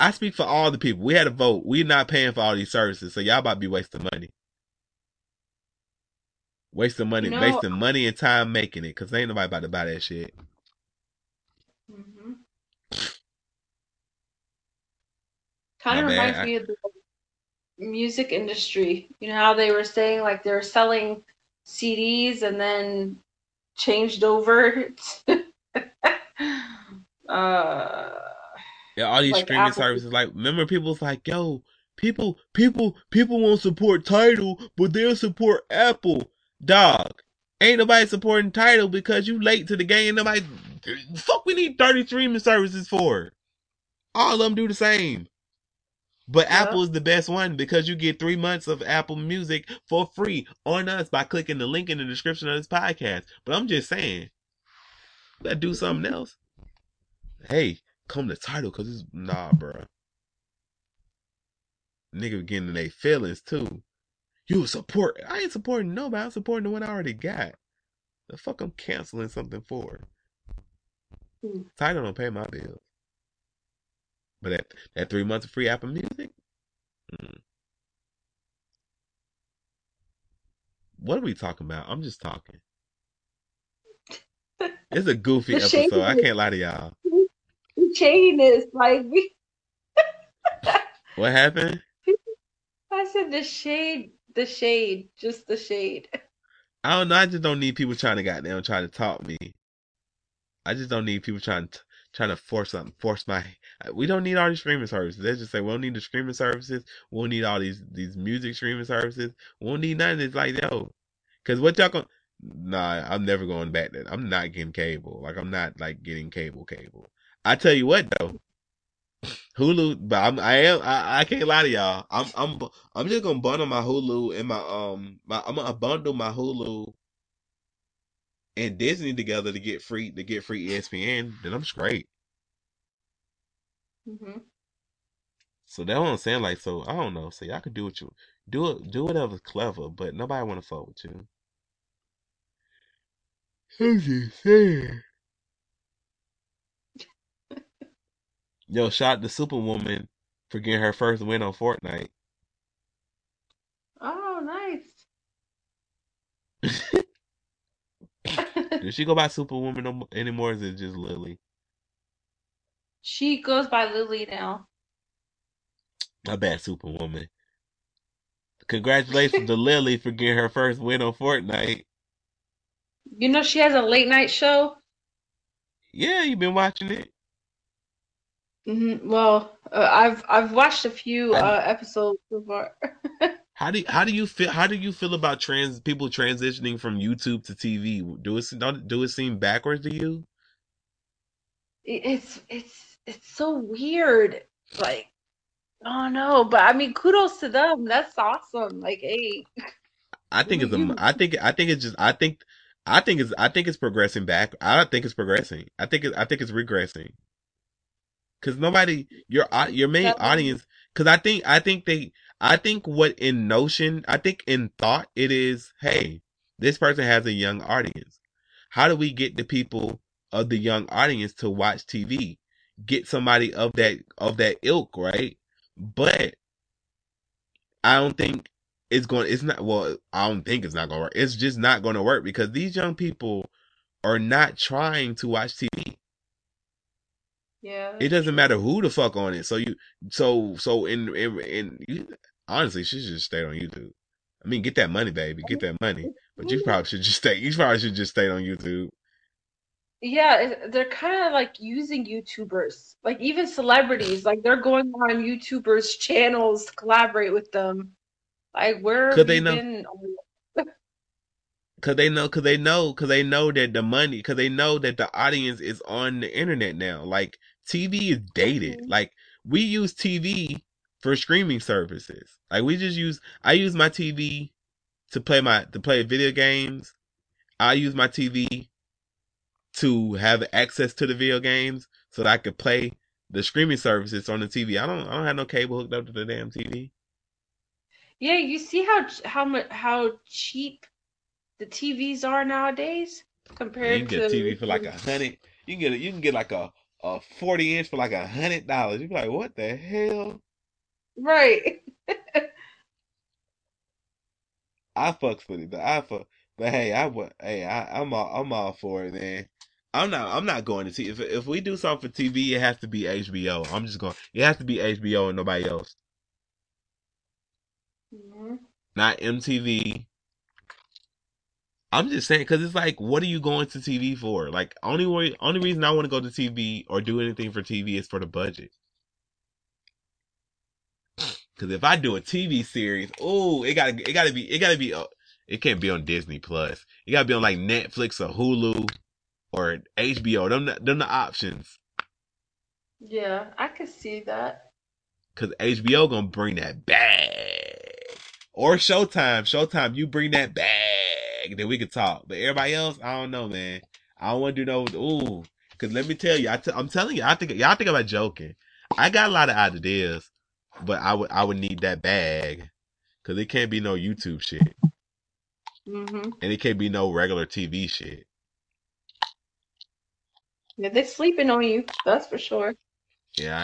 I speak for all the people. We had a vote. We're not paying for all these services, so y'all about to be wasting money. Wasting money, You know- wasting money and time making it, cause ain't nobody about to buy that shit. hmm kind of reminds I- me of the music industry. You know how they were saying like they were selling CDs and then changed over. uh, Yeah, all these Like streaming Apple- services. Like, remember, people was like, "Yo, people, people, people won't support Tidal, but they'll support Apple." Dog, ain't nobody supporting Tidal because you late to the game. Nobody, fuck, we need thirty streaming services for. All of them do the same. But Yeah. Apple is the best one because you get three months of Apple Music for free on us by clicking the link in the description of this podcast. But I'm just saying, gotta do something else. Hey, come to Tidal because it's nah, bro. Nigga getting in their feelings too. You support? I ain't supporting nobody. I'm supporting the one I already got. The fuck I'm canceling something for? Hmm. Tidal don't pay my bills. But that that three months of free Apple Music. Mm. What are we talking about? I'm just talking. It's a goofy shade episode. I can't lie to y'all. the shadiness, like we, What happened? I said the shade, the shade, just the shade. I don't know. I just don't need people trying to goddamn try to talk me. I just don't need people trying to trying to force something, force my. We don't need all these streaming services. They just say we don't need the streaming services. We don't need all these these music streaming services. We don't need none this. Like yo, because what y'all gonna? Nah, I'm never going back there. I'm not getting cable. Like I'm not like getting cable cable. I tell you what though, Hulu, but I'm, I am, I, I can't lie to y'all. I'm, I'm, I'm just gonna bundle my Hulu and my, um, my, I'm gonna bundle my Hulu and Disney together to get free, to get free ESPN. Then I'm straight. hmm So that's what I'm saying. Like, so I don't know. So y'all could do what you do it, do whatever's clever, but nobody want to fuck with you. I'm just saying. Yo, shot the Superwoman for getting her first win on Fortnite. Oh, nice. Does she go by Superwoman no anymore? Or is it just Lilly? She goes by Lilly now. My bad, Superwoman. Congratulations to Lilly for getting her first win on Fortnite. You know she has a late night show. Yeah, you've been watching it. hmm Well, uh, I've I've watched a few uh, episodes so far. How do how do you feel? How do you feel about trans people transitioning from YouTube to TV? Do it don't do it seem backwards to you? It's it's it's so weird. Like, oh no, but I mean, kudos to them. That's awesome. Like, hey, I think it's a. You- I think I think it's just. I think. I think it's. I think it's progressing back. I don't think it's progressing. I think it. I think it's regressing. Cause nobody, your your main audience. Cause I think. I think they. I think what in notion. I think in thought it is. Hey, this person has a young audience. How do we get the people of the young audience to watch TV? Get somebody of that of that ilk, right? But I don't think it's going it's not well i don't think it's not going to work it's just not going to work because these young people are not trying to watch tv yeah, it doesn't matter who the fuck on it. So you so so in in, in you, honestly she should just stay on youtube. I mean get that money baby. Get that money. But you probably should just stay you probably should just stay on youtube. Yeah, they're kind of like using YouTubers, like even celebrities, like they're going on YouTubers' channels to collaborate with them. Like, where Could they know- been? Cause they know, cause they know, cause they know that the money, cause they know that the audience is on the internet now. Like TV is dated. Mhm. Like we use TV for streaming services. Like we just use, I use my TV to play my, to play video games. I use my TV to have access to the video games so that I could play the streaming services on the TV. I don't, I don't have no cable hooked up to the damn TV. Yeah, you see how how much how cheap the TVs are nowadays compared to. You can get to TV for like a hundred. You can get a, you can get like a a forty inch for like a hundred dollars. You'd be like, what the hell? right. I fucks with it. But I fuck. But hey, I. Hey, I, I'm all I'm all for it, man. I'm not. I'm not going to see if if we do something for TV, it has to be HBO. I'm just going. It has to be HBO and nobody else. Mhm. Not MTV. I'm just saying because it's like, what are you going to TV for? Like, only way, only reason I want to go to TV or do anything for TV is for the budget. Because if I do a TV series, oh, it gotta, it gotta be, it gotta be, uh, it can't be on Disney Plus. It gotta be on like Netflix or Hulu or HBO. Them, them the options. Yeah, I could see that. Cause HBO gonna bring that bag. Or Showtime. Showtime, you bring that bag, then we could talk. But everybody else, I don't know, man. I don't want to do no, ooh. Cause let me tell you, I t- I'm telling you, I think, y'all think about joking. I got a lot of ideas, but I would, I would need that bag. Cause it can't be no YouTube shit. hmm And it can't be no regular TV shit. Yeah, they're sleeping on you. That's for sure. Yeah,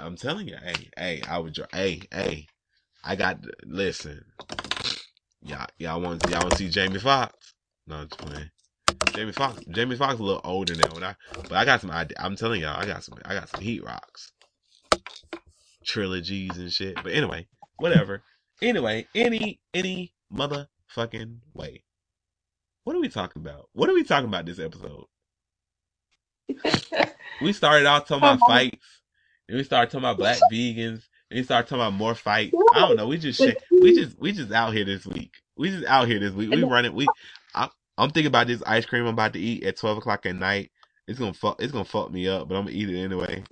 I, I'm telling you, hey, hey, I would, hey, hey, I got, listen, y'all, y'all want, y'all want to see Jamie Foxx? No, I'm just playing. Jamie Foxx, Jamie Foxx a little older now, when I, but I got some idea. I'm telling y'all, I got some, I got some heat rocks, trilogies and shit. But anyway, whatever. Anyway, any, any motherfucking way. What are we talking about? What are we talking about this episode? we started out talking about fights, and we started talking about black vegans, and we started talking about more fights. I don't know. We just sh- we just we just out here this week. We just out here this week. We running. We I, I'm thinking about this ice cream I'm about to eat at 12 o'clock at night. It's gonna fuck. It's gonna fuck me up, but I'm gonna eat it anyway.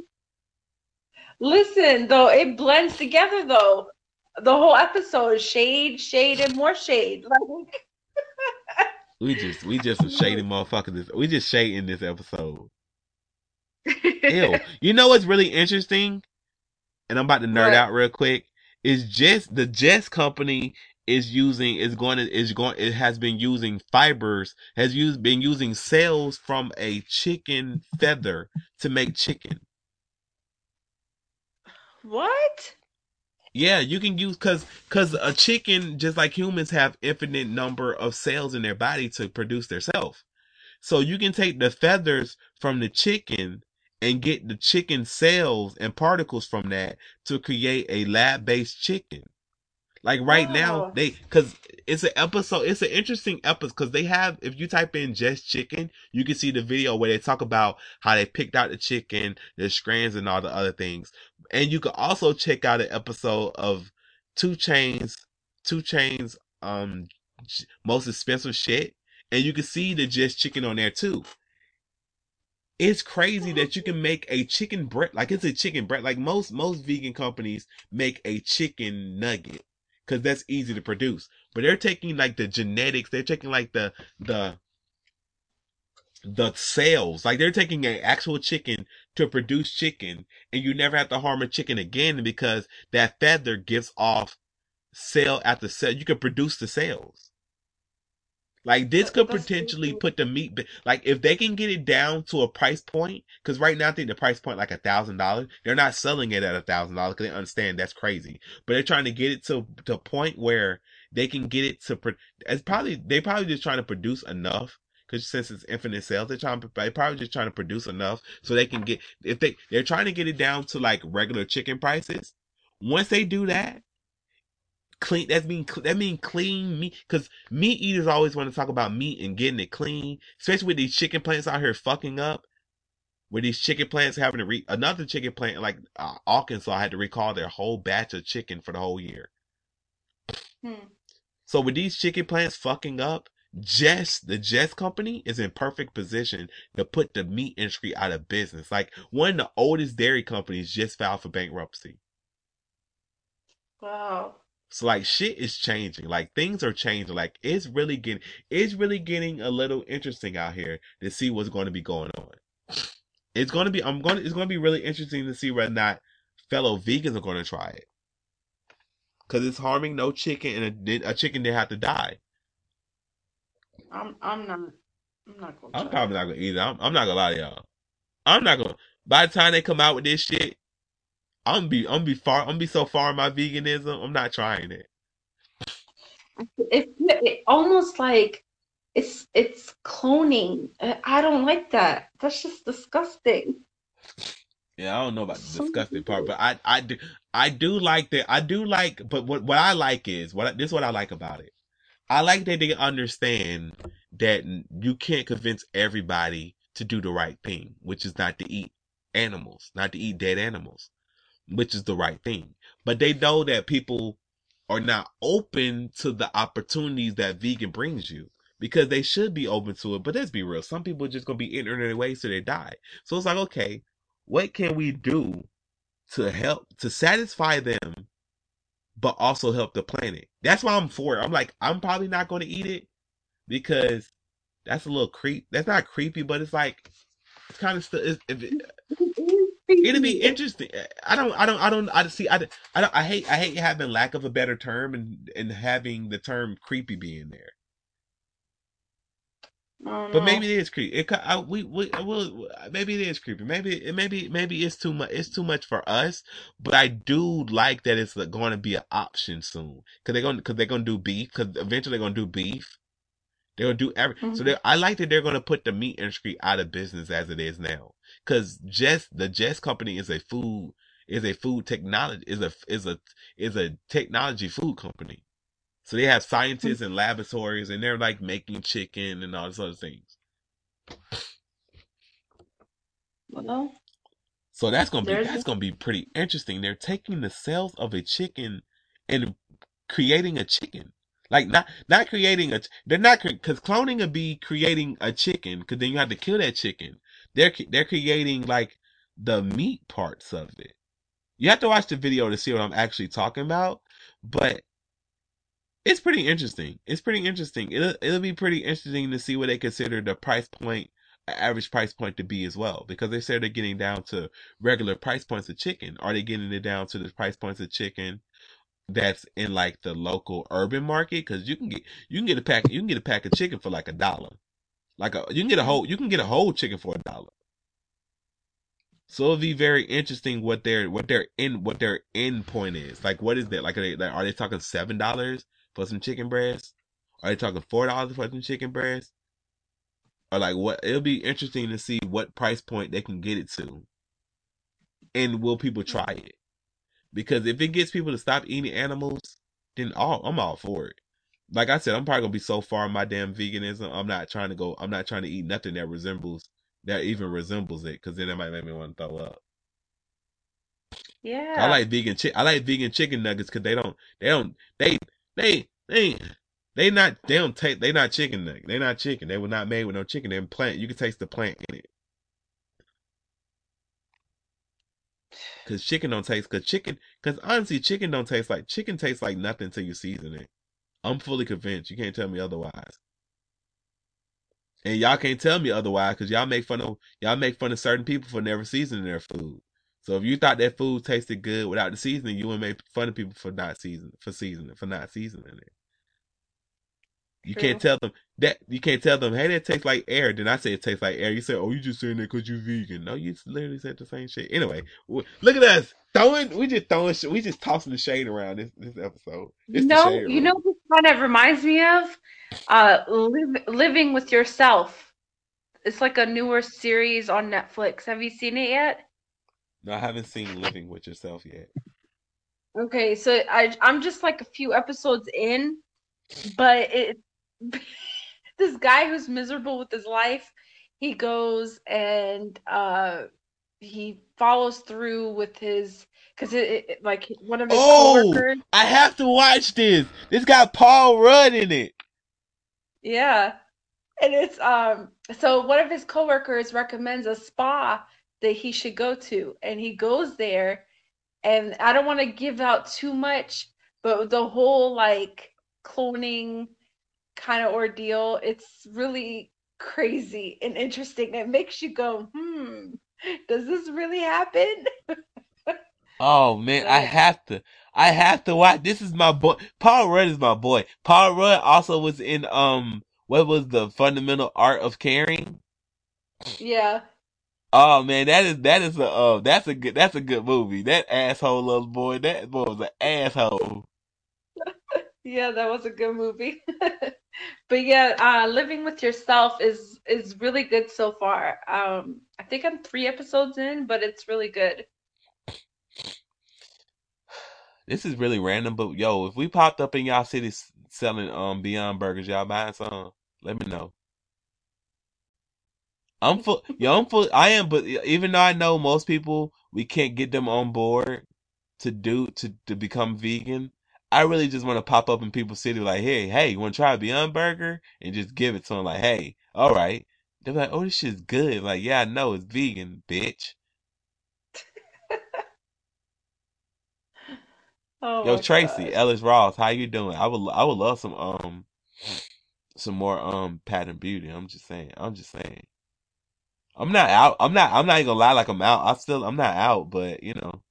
Listen, though, it blends together though. The whole episode is shade, shade, and more shade. Like We just we just some shady motherfuckers. This we just shading this episode. Ew. You know what's really interesting? And I'm about to nerd What? out real quick. Is just the Just company is using is going to is going it has been using fibers has used been using cells from a chicken feather to make chicken. what? Yeah, you can use cuz cuz a chicken just like humans have infinite number of cells in their body to produce their self. So you can take the feathers from the chicken and get the chicken cells and particles from that to create a lab-based chicken. Like right now, they because it's an episode. It's an interesting episode because they have. If you type in just chicken, you can see the video where they talk about how they picked out the chicken, the strands, and all the other things. And you can also check out an episode of 2 Chainz, 2 Chainz, um, most expensive shit, and you can see the just chicken on there too. It's crazy that you can make a chicken bread like it's a chicken bread Like most most vegan companies make a chicken nugget because that's easy to produce. But they're taking like the genetics. They're taking like the the the cells. Like they're taking an actual chicken to produce chicken, and you never have to harm a chicken again because that feather gives off cell after cell. You can produce the cells. Like this could potentially put the meat, like if they can get it down to a price point, because right now I think the price point like a thousand dollars. They're not selling it at a thousand dollars because they understand that's crazy. But they're trying to get it to to a point where they can get it to. It's probably they probably just trying to produce enough because since it's infinite sales, they're trying. They probably just trying to produce enough so they can get if they they're trying to get it down to like regular chicken prices. Once they do that, clean that's mean that mean clean meat because meat eaters always want to talk about meat and getting it clean especially with these chicken plants out here fucking up with these chicken plants having to re another chicken plant like uh, arkansas had to recall their whole batch of chicken for the whole year Hmm. so with these chicken plants fucking up Just, the Just company is in perfect position to put the meat industry out of business. Like one of the oldest dairy companies just filed for bankruptcy. Wow. So like shit is changing. Like things are changing. Like it's really getting it's really getting a little interesting out here to see what's going to be going on. It's going to be I'm going to, it's going to be really interesting to see whether or not fellow vegans are going to try it. Cuz it's harming no chicken and a, a chicken didn't have to die. I'm I'm not I'm not gonna I'm probably not going to eat it. I'm, I'm not going to lie to y'all. I'm not going to by the time they come out with this shit I'm gonna be I'm gonna be far I'm gonna be so far in my veganism. I'm not trying it. It, it almost like it's it's cloning. I I don't like that. That's just disgusting. Yeah, I don't know about the disgusting part, but I I do I do like that. I do like, but what what I like is what this is what I like about it. I like that they understand that you can't convince everybody to do the right thing, which is not to eat animals, not to eat dead animals, which is the right thing. But they know that people are not open to the opportunities that vegan brings you because they should be open to it. But let's be real, some people are just gonna be ignorant of their ways they die. So it's like, okay, what can we do to help to satisfy them, but also help the planet? That's why I'm for it. I'm like, I'm probably not to eat it because that's a little creep. That's not creepy, but it's like it's kind of still. It's, it, it'll be interesting. I don't. I don't. I don't. I see. I, don't- I don't. I hate. I hate having lack of a better term and and having the term creepy being there. But maybe it is creepy. It, I, we, we, will, maybe it is creepy. Maybe, it, maybe, maybe it's too much. It's too much for us. But I do like that it's going to be an option soon. Cause they're going, cause they're going to do beef. Cause eventually they're going to do beef. They're going to do every. So Mhm. they I like that they're going to put the meat industry out of business as it is now. Cause Just, the Just company is a food, is a food technology, is a, is a, is a technology food company. So they have scientists and laboratories and they're like making chicken and all these other things. Well, So that's gonna be that's gonna be pretty interesting. They're taking the cells of a chicken and creating a chicken. Like not not creating a they're not because cloning would be creating a chicken because then you have to kill that chicken. They're they're creating like the meat parts of it. You have to watch the video to see what I'm actually talking about, but it's pretty interesting. It's pretty interesting. It'll it'll be pretty interesting to see what they consider the price point, average price point to be as well, because they say they're getting down to regular price points of chicken. Are they getting it down to the price points of chicken that's in like the local urban market? Because you can get you can get a pack you can get a pack of chicken for like a dollar, like a you can get a mm-hmm. whole you can get a whole chicken for a dollar. So it'll be very interesting what their what their end what their end point is. Like what is that? Like are they like, are they talking seven dollars for some chicken breast? Are they talking four dollars for some chicken breast? Or like what? It'll be interesting to see what price point they can get it to, and will people try it? Because if it gets people to stop eating animals, then all I'm all for it. Like I said, I'm probably gonna be so far in my damn veganism. I'm not trying to go. I'm not trying to eat nothing that resembles that even resembles it, because then it might make me want to throw up. yeah. I like vegan chick. I like vegan chicken nuggets because they don't. They don't. They they they they not. They don't take. They not chicken nugget. They not chicken. They were not made with no chicken. They're plant. You can taste the plant in it. Cause chicken don't taste. Cause chicken. Cause honestly, chicken don't taste like chicken. Tastes like nothing until you season it. I'm fully convinced. You can't tell me otherwise. And y'all can't tell me otherwise because y'all make fun of y'all make fun of certain people for never seasoning their food. So if you thought that food tasted good without the seasoning, you would make fun of people for not seasoning for seasoning for not seasoning it. You True. can't tell them that you can't tell them, hey, that tastes like air. Then I say it tastes like air. You say, oh, you just saying that because you vegan. No, you literally said the same shit. Anyway, look at us throwing. We just throwing. We just tossing the shade around this this episode. It's You know, shade you know what kind of reminds me of? Uh, live, Living with Yourself. It's like a newer series on Netflix. Have you seen it yet? No, I haven't seen Living with Yourself yet. Okay, so I I'm just like a few episodes in, but it this guy who's miserable with his life, he goes and uh he follows through with his because it, it like one of his Oh! coworkers. I have to watch this. This got Paul Rudd in it. Yeah. And it's um so one of his coworkers recommends a spa that he should go to and he goes there and I don't want to give out too much but the whole like cloning kind of ordeal it's really crazy and interesting it makes you go hmm does this really happen Oh man, I have to. I have to watch. This is my boy. Paul Rudd is my boy. Paul Rudd also was in um what was the fundamental art of caring? yeah Oh man, that is that is a uh that's a good that's a good movie. That asshole little boy, that boy was an asshole. Yeah, that was a good movie. But yeah, uh, Living with Yourself is is really good so far. Um, I think I'm three episodes in, but it's really good. This is really random, but yo, if we popped up in y'all city selling um Beyond Burgers, y'all buying some? Let me know. I'm full, yo, I'm full. I am, but even though I know most people, we can't get them on board to do to to become vegan. I really just want to pop up in people's city, like, hey, hey, you want to try a Beyond Burger, and just give it to them, like, hey, all right. They're like, oh, this shit's good. Like, yeah, I know it's vegan, bitch. Oh Yo, Tracee. Ellis Ross, how you doing? I would, I would love some, um, some more, um, pattern beauty. I'm just saying. I'm just saying. I'm not out. I'm not. I'm not even gonna lie. Like I'm out. I still. I'm not out. But you know,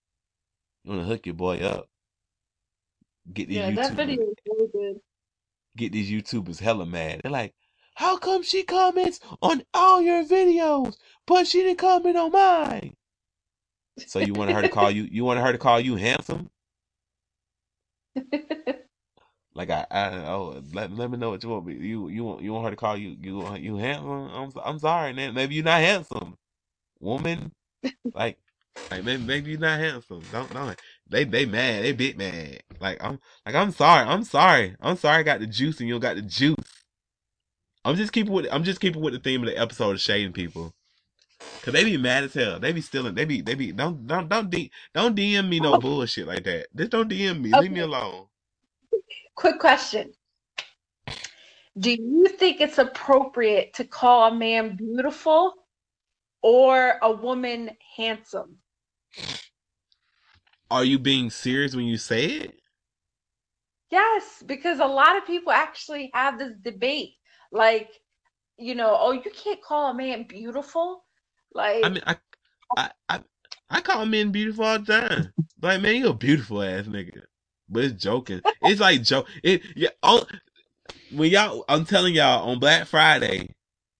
you wanna hook your boy up. Get these Yeah, that YouTubers. video is really good. Get these YouTubers hella mad. They're like, how come she comments on all your videos, but she didn't comment on mine? So you want her to call you? You want her to call you handsome? Like I, I oh, let, let me know what you want me. You you want you want her to call you you you handsome? I'm I'm sorry, man. Maybe you're not handsome, woman. Like like maybe maybe you're not handsome. Don't don't. They they mad. They bit mad. Like I'm like I'm sorry. I'm sorry. I'm sorry. I got the juice and you got the juice. I'm just keeping with I'm just keeping with the theme of the episode of shading people. Cause they be mad as hell. They be stealing. They be they be don't don't don't D, don't DM me no bullshit like that. Just don't DM me. Leave me alone. Quick question. Do you think it's appropriate to call a man beautiful or a woman handsome? Are you being serious when you say it? Yes, because a lot of people actually have this debate. Like, you know, oh, you can't call a man beautiful. Like, I mean, I I I, I call men beautiful all the time. Like man, you a beautiful ass nigga. But it's joking. It's like joke. It yeah. On, when y'all, I'm telling y'all on Black Friday,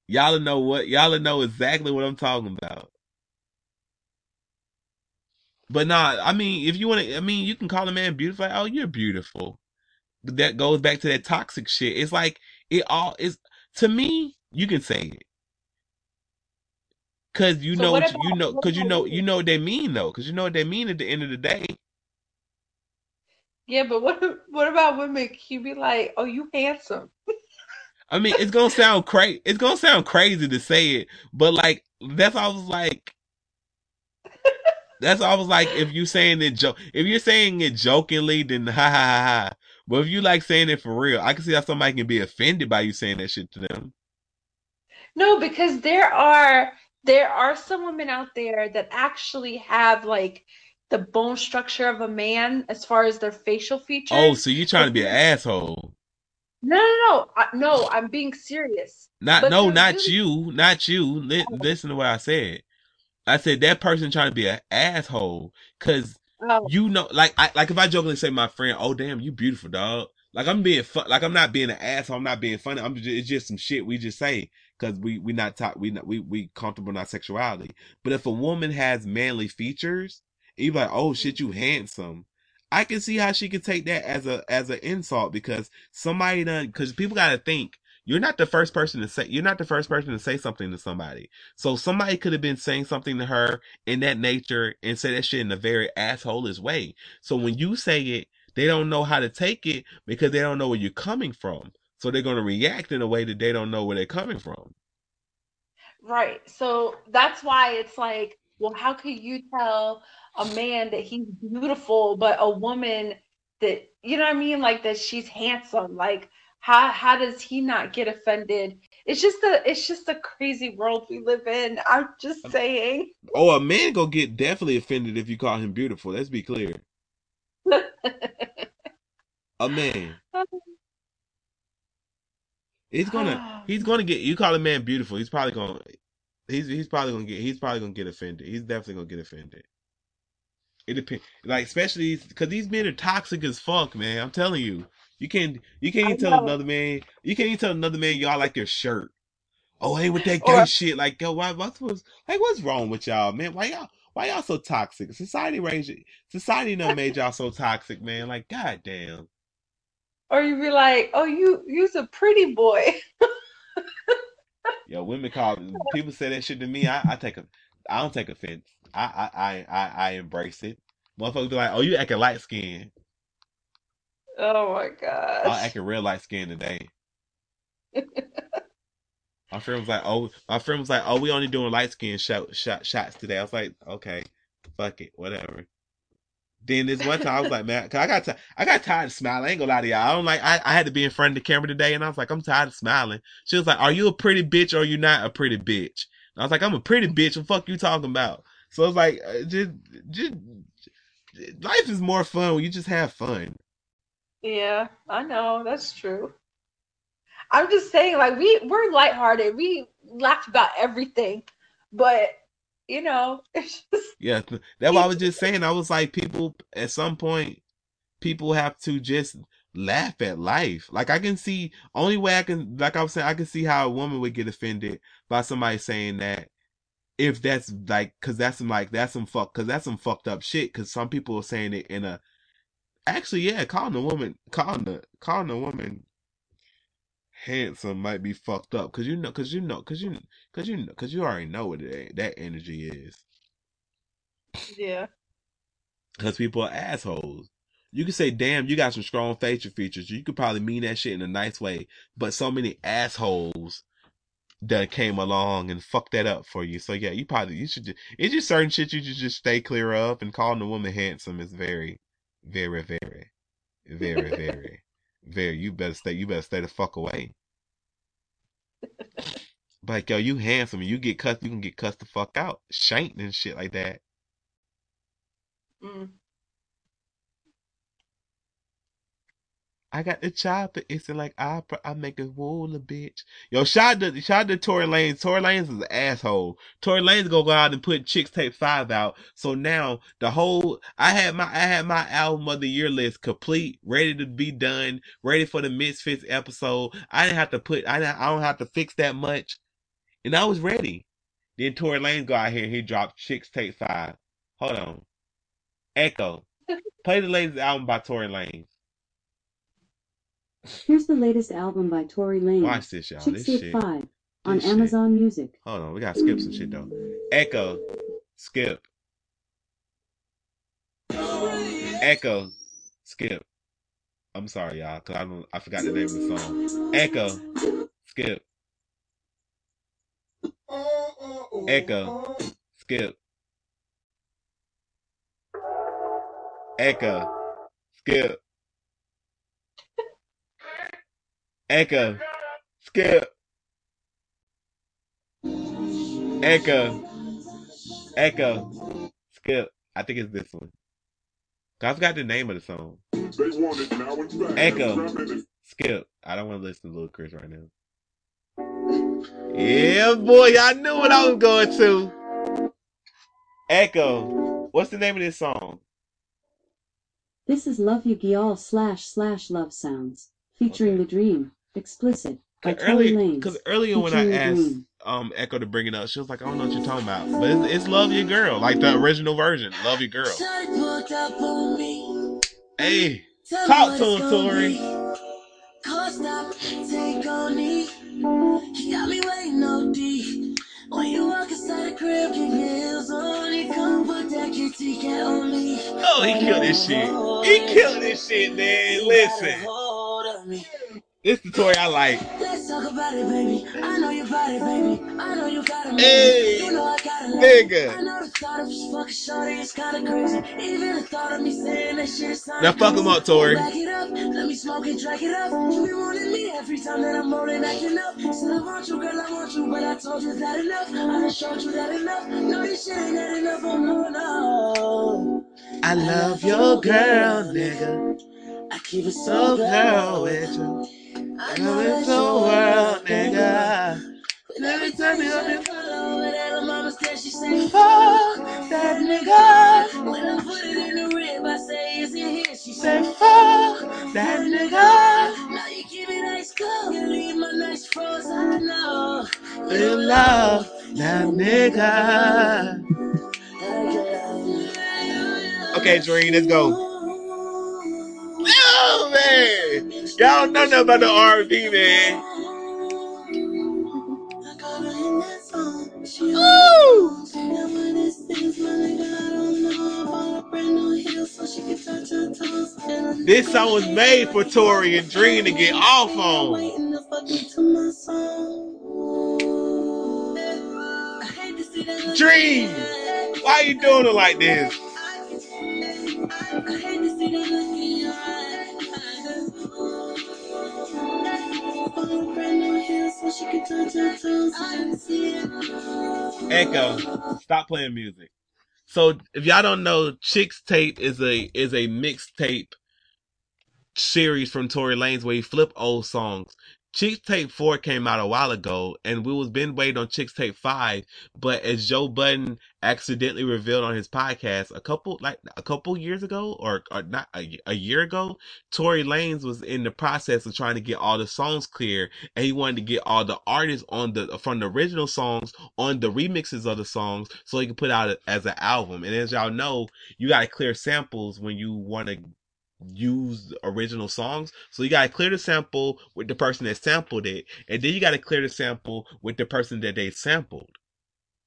y'all know what y'all know exactly what I'm talking about. But nah, I mean, if you want to, I mean, you can call a man beautiful. Like, oh, you're beautiful. That goes back to that toxic shit. It's like it all is to me. You can say it because you So know you, know because you know you know what they mean though because you know what they mean at the end of the day. yeah, but what what about women? You be like, oh, you handsome? I mean, it's gonna sound crazy. It's gonna sound crazy to say it, but like that's all I was like. That's all I was like. If you saying it joke, if you're saying it jokingly, then ha ha ha ha. But if you like saying it for real, I can see how somebody can be offended by you saying that shit to them. No, because there are there are some women out there that actually have like the bone structure of a man as far as their facial features. Oh, so you're trying to be an asshole? No, no, no, I, no. I'm being serious. Not But no, not really- you, not you. Li- listen to what I said. I said that person trying to be an asshole because Oh, you know, like I like if I jokingly say my friend, oh damn, you beautiful dog. Like I'm being fun, like I'm not being an asshole. I'm not being funny. I'm just, it's just some shit we just say because we we not talk we not we we comfortable in our sexuality. But if a woman has manly features, you like, oh shit, you handsome. I can see how she could take that as a as an insult because somebody done because people got to think you're not the first person to say you're not the first person to say something to somebody. So somebody could have been saying something to her in that nature and say that shit in a very assholish way. So when you say it, they don't know how to take it because they don't know where you're coming from. So they're going to react in a way that they don't know where they're coming from. right. So that's why it's like, well, how could you tell a man that he's beautiful, but a woman that you know what I mean, like that she's handsome? Like, how how does he not get offended? It's just a it's just a crazy world we live in. I'm just saying. Oh, a man gonna get definitely offended if you call him beautiful. Let's be clear. A man. He's gonna he's gonna get you call a man beautiful. He's probably gonna he's he's probably gonna get he's probably gonna get offended. He's definitely gonna get offended. It depends, like especially because these men are toxic as fuck, man. I'm telling you, you can't you can't even tell another man you can't even tell another man y'all like their shirt. Oh, hey, with that gay Or- shit, like yo, why what's like what's wrong with y'all, man? Why y'all why y'all so toxic? Society raised society done made y'all so toxic, man. Like goddamn. Or you be like, oh, you you's a pretty boy. Yo, women call people say that shit to me. I, I take a, I don't take offense. I, I, I, I, I embrace it. Motherfuckers be like, "Oh, you acting light skin." Oh my gosh. I'm acting real light skin today. my friend was like, "Oh, my friend was like, oh, we only doing light skin shot, shot shots today." I was like, "Okay, fuck it, whatever." Then this one time I was like, "Man, cause I got ti- I got tired of smiling. I ain't gonna lie to y'all. I don't like. I, I had to be in front of the camera today, and I was like, I'm tired of smiling." She was like, "Are you a pretty bitch or are you not a pretty bitch?" And I was like, "I'm a pretty bitch. What the fuck you talking about?" So it's like, uh, just, just, life is more fun when you just have fun. Yeah, I know, that's true. I'm just saying, like we we're lighthearted. We laugh about everything, but you know, it's just Yeah, that's what I was just saying. I was like, people at some point, people have to just laugh at life. Like I can see, only way I can, like I was saying, I can see how a woman would get offended by somebody saying that. If that's like, cause that's some like that's some fuck, cause that's some fucked up shit. Cause some people are saying it in a, actually, yeah, calling a woman, calling the, calling a woman handsome might be fucked up. Cause you know, cause you know, cause you, cause you, know, cause you already know what it, that energy is. yeah. Because people are assholes. You can say, damn, you got some strong facial features. You could probably mean that shit in a nice way. But so many assholes that came along and fucked that up for you. So yeah, you probably you should. Just, it's just certain shit you should just stay clear of. And calling a woman handsome is very, very, very, very, very, very. You better stay. You better stay the fuck away. Like yo, you handsome you get cussed, you can get cussed the fuck out, shanked and shit like that. Mm. I got the chopper. It's like opera. I make a wool a bitch. Yo, shout out to shout out to Tory Lanez. Tory Lanez is an asshole. Tory Lanez gonna go out and put Chixtape Five out. So now the whole I had my I had my album of the year list complete, ready to be done, ready for the Misfits episode. I didn't have to put I I don't have to fix that much, and I was ready. Then Tory Lanez go out here and he dropped Chixtape Five. Hold on, Echo, play the latest album by Tory Lanez. Here's the latest album by Tory Lanez. Watch this, y'all. This shit. 5 on shit. Amazon Music. Hold on, we gotta skip some shit though. Echo, skip. Echo, skip. I'm sorry, y'all, cause I don't, I forgot the name of the song. Echo, skip. Echo, skip. Echo, skip. Echo, skip. Echo, Echo, skip. I think it's this one. I forgot the name of the song. Echo, skip. I don't want to listen to Lil Chris right now. Yeah, boy, I knew what I was going to. Echo, what's the name of this song? This is Love You Gyal slash slash Love Sounds featuring Okay. The Dream. Explicit Cause earlier, cause earlier when I asked um Echo to bring it up, she was like, "I don't know what you're talking about," but it's, it's "Love Your Girl," like the original version, "Love Your Girl." Hey, talk to him, Tory. Take on me. He got me waiting OD. When you walk inside the crib, keep heels on. He come put that kitty cat on me. Oh, he killed this shit. He killed this shit, man. Listen, Hold of me. This the toy I like. Let's talk about it, baby. I know your body, baby. I know you got it, Hey, You know I got it. nigga. I know the thought of you fucking shorty is kinda crazy. Even the thought of me saying that shit is Now fuck him up, Tory. Back it up, let me smoke it, drag it up. You be wanting me every time that I'm rolling, acting up. Said I want you, girl, I want you, but I told you that enough. I done showed you that enough. No, this shit ain't that enough, oh no, no. I love your girl, nigga. I keep it So so girl girl with you. I Girl in the world, nigga. And every time you up and follow it, and mama said she say, Fuck that nigga. When I put it in the rib, I say, is it here? She Say said, fuck that nigga. Now you keep it ice cold. You leave my nights frozen, I know. You love that nigga. Okay, Dream, let's go. Y'all don't know nothing about the R&B, man. Woo! This song was made for Tory and Dream to get off on. Dream, why you doing it like this? Echo, stop playing music. So if y'all don't know, Chixtape is a is a mixtape series from Tory Lanez where he flip old songs. Chixtape 4 came out a while ago and we was been waiting on Chixtape 5, but as Joe Budden accidentally revealed on his podcast a couple like a couple years ago or, or not a, a year ago, Tory Lanez was in the process of trying to get all the songs clear and he wanted to get all the artists on the from the original songs on the remixes of the songs so he could put out as an album. And as y'all know, you got to clear samples when you want to use original songs. So you got to clear the sample with the person that sampled it, and then you got to clear the sample with the person that they sampled.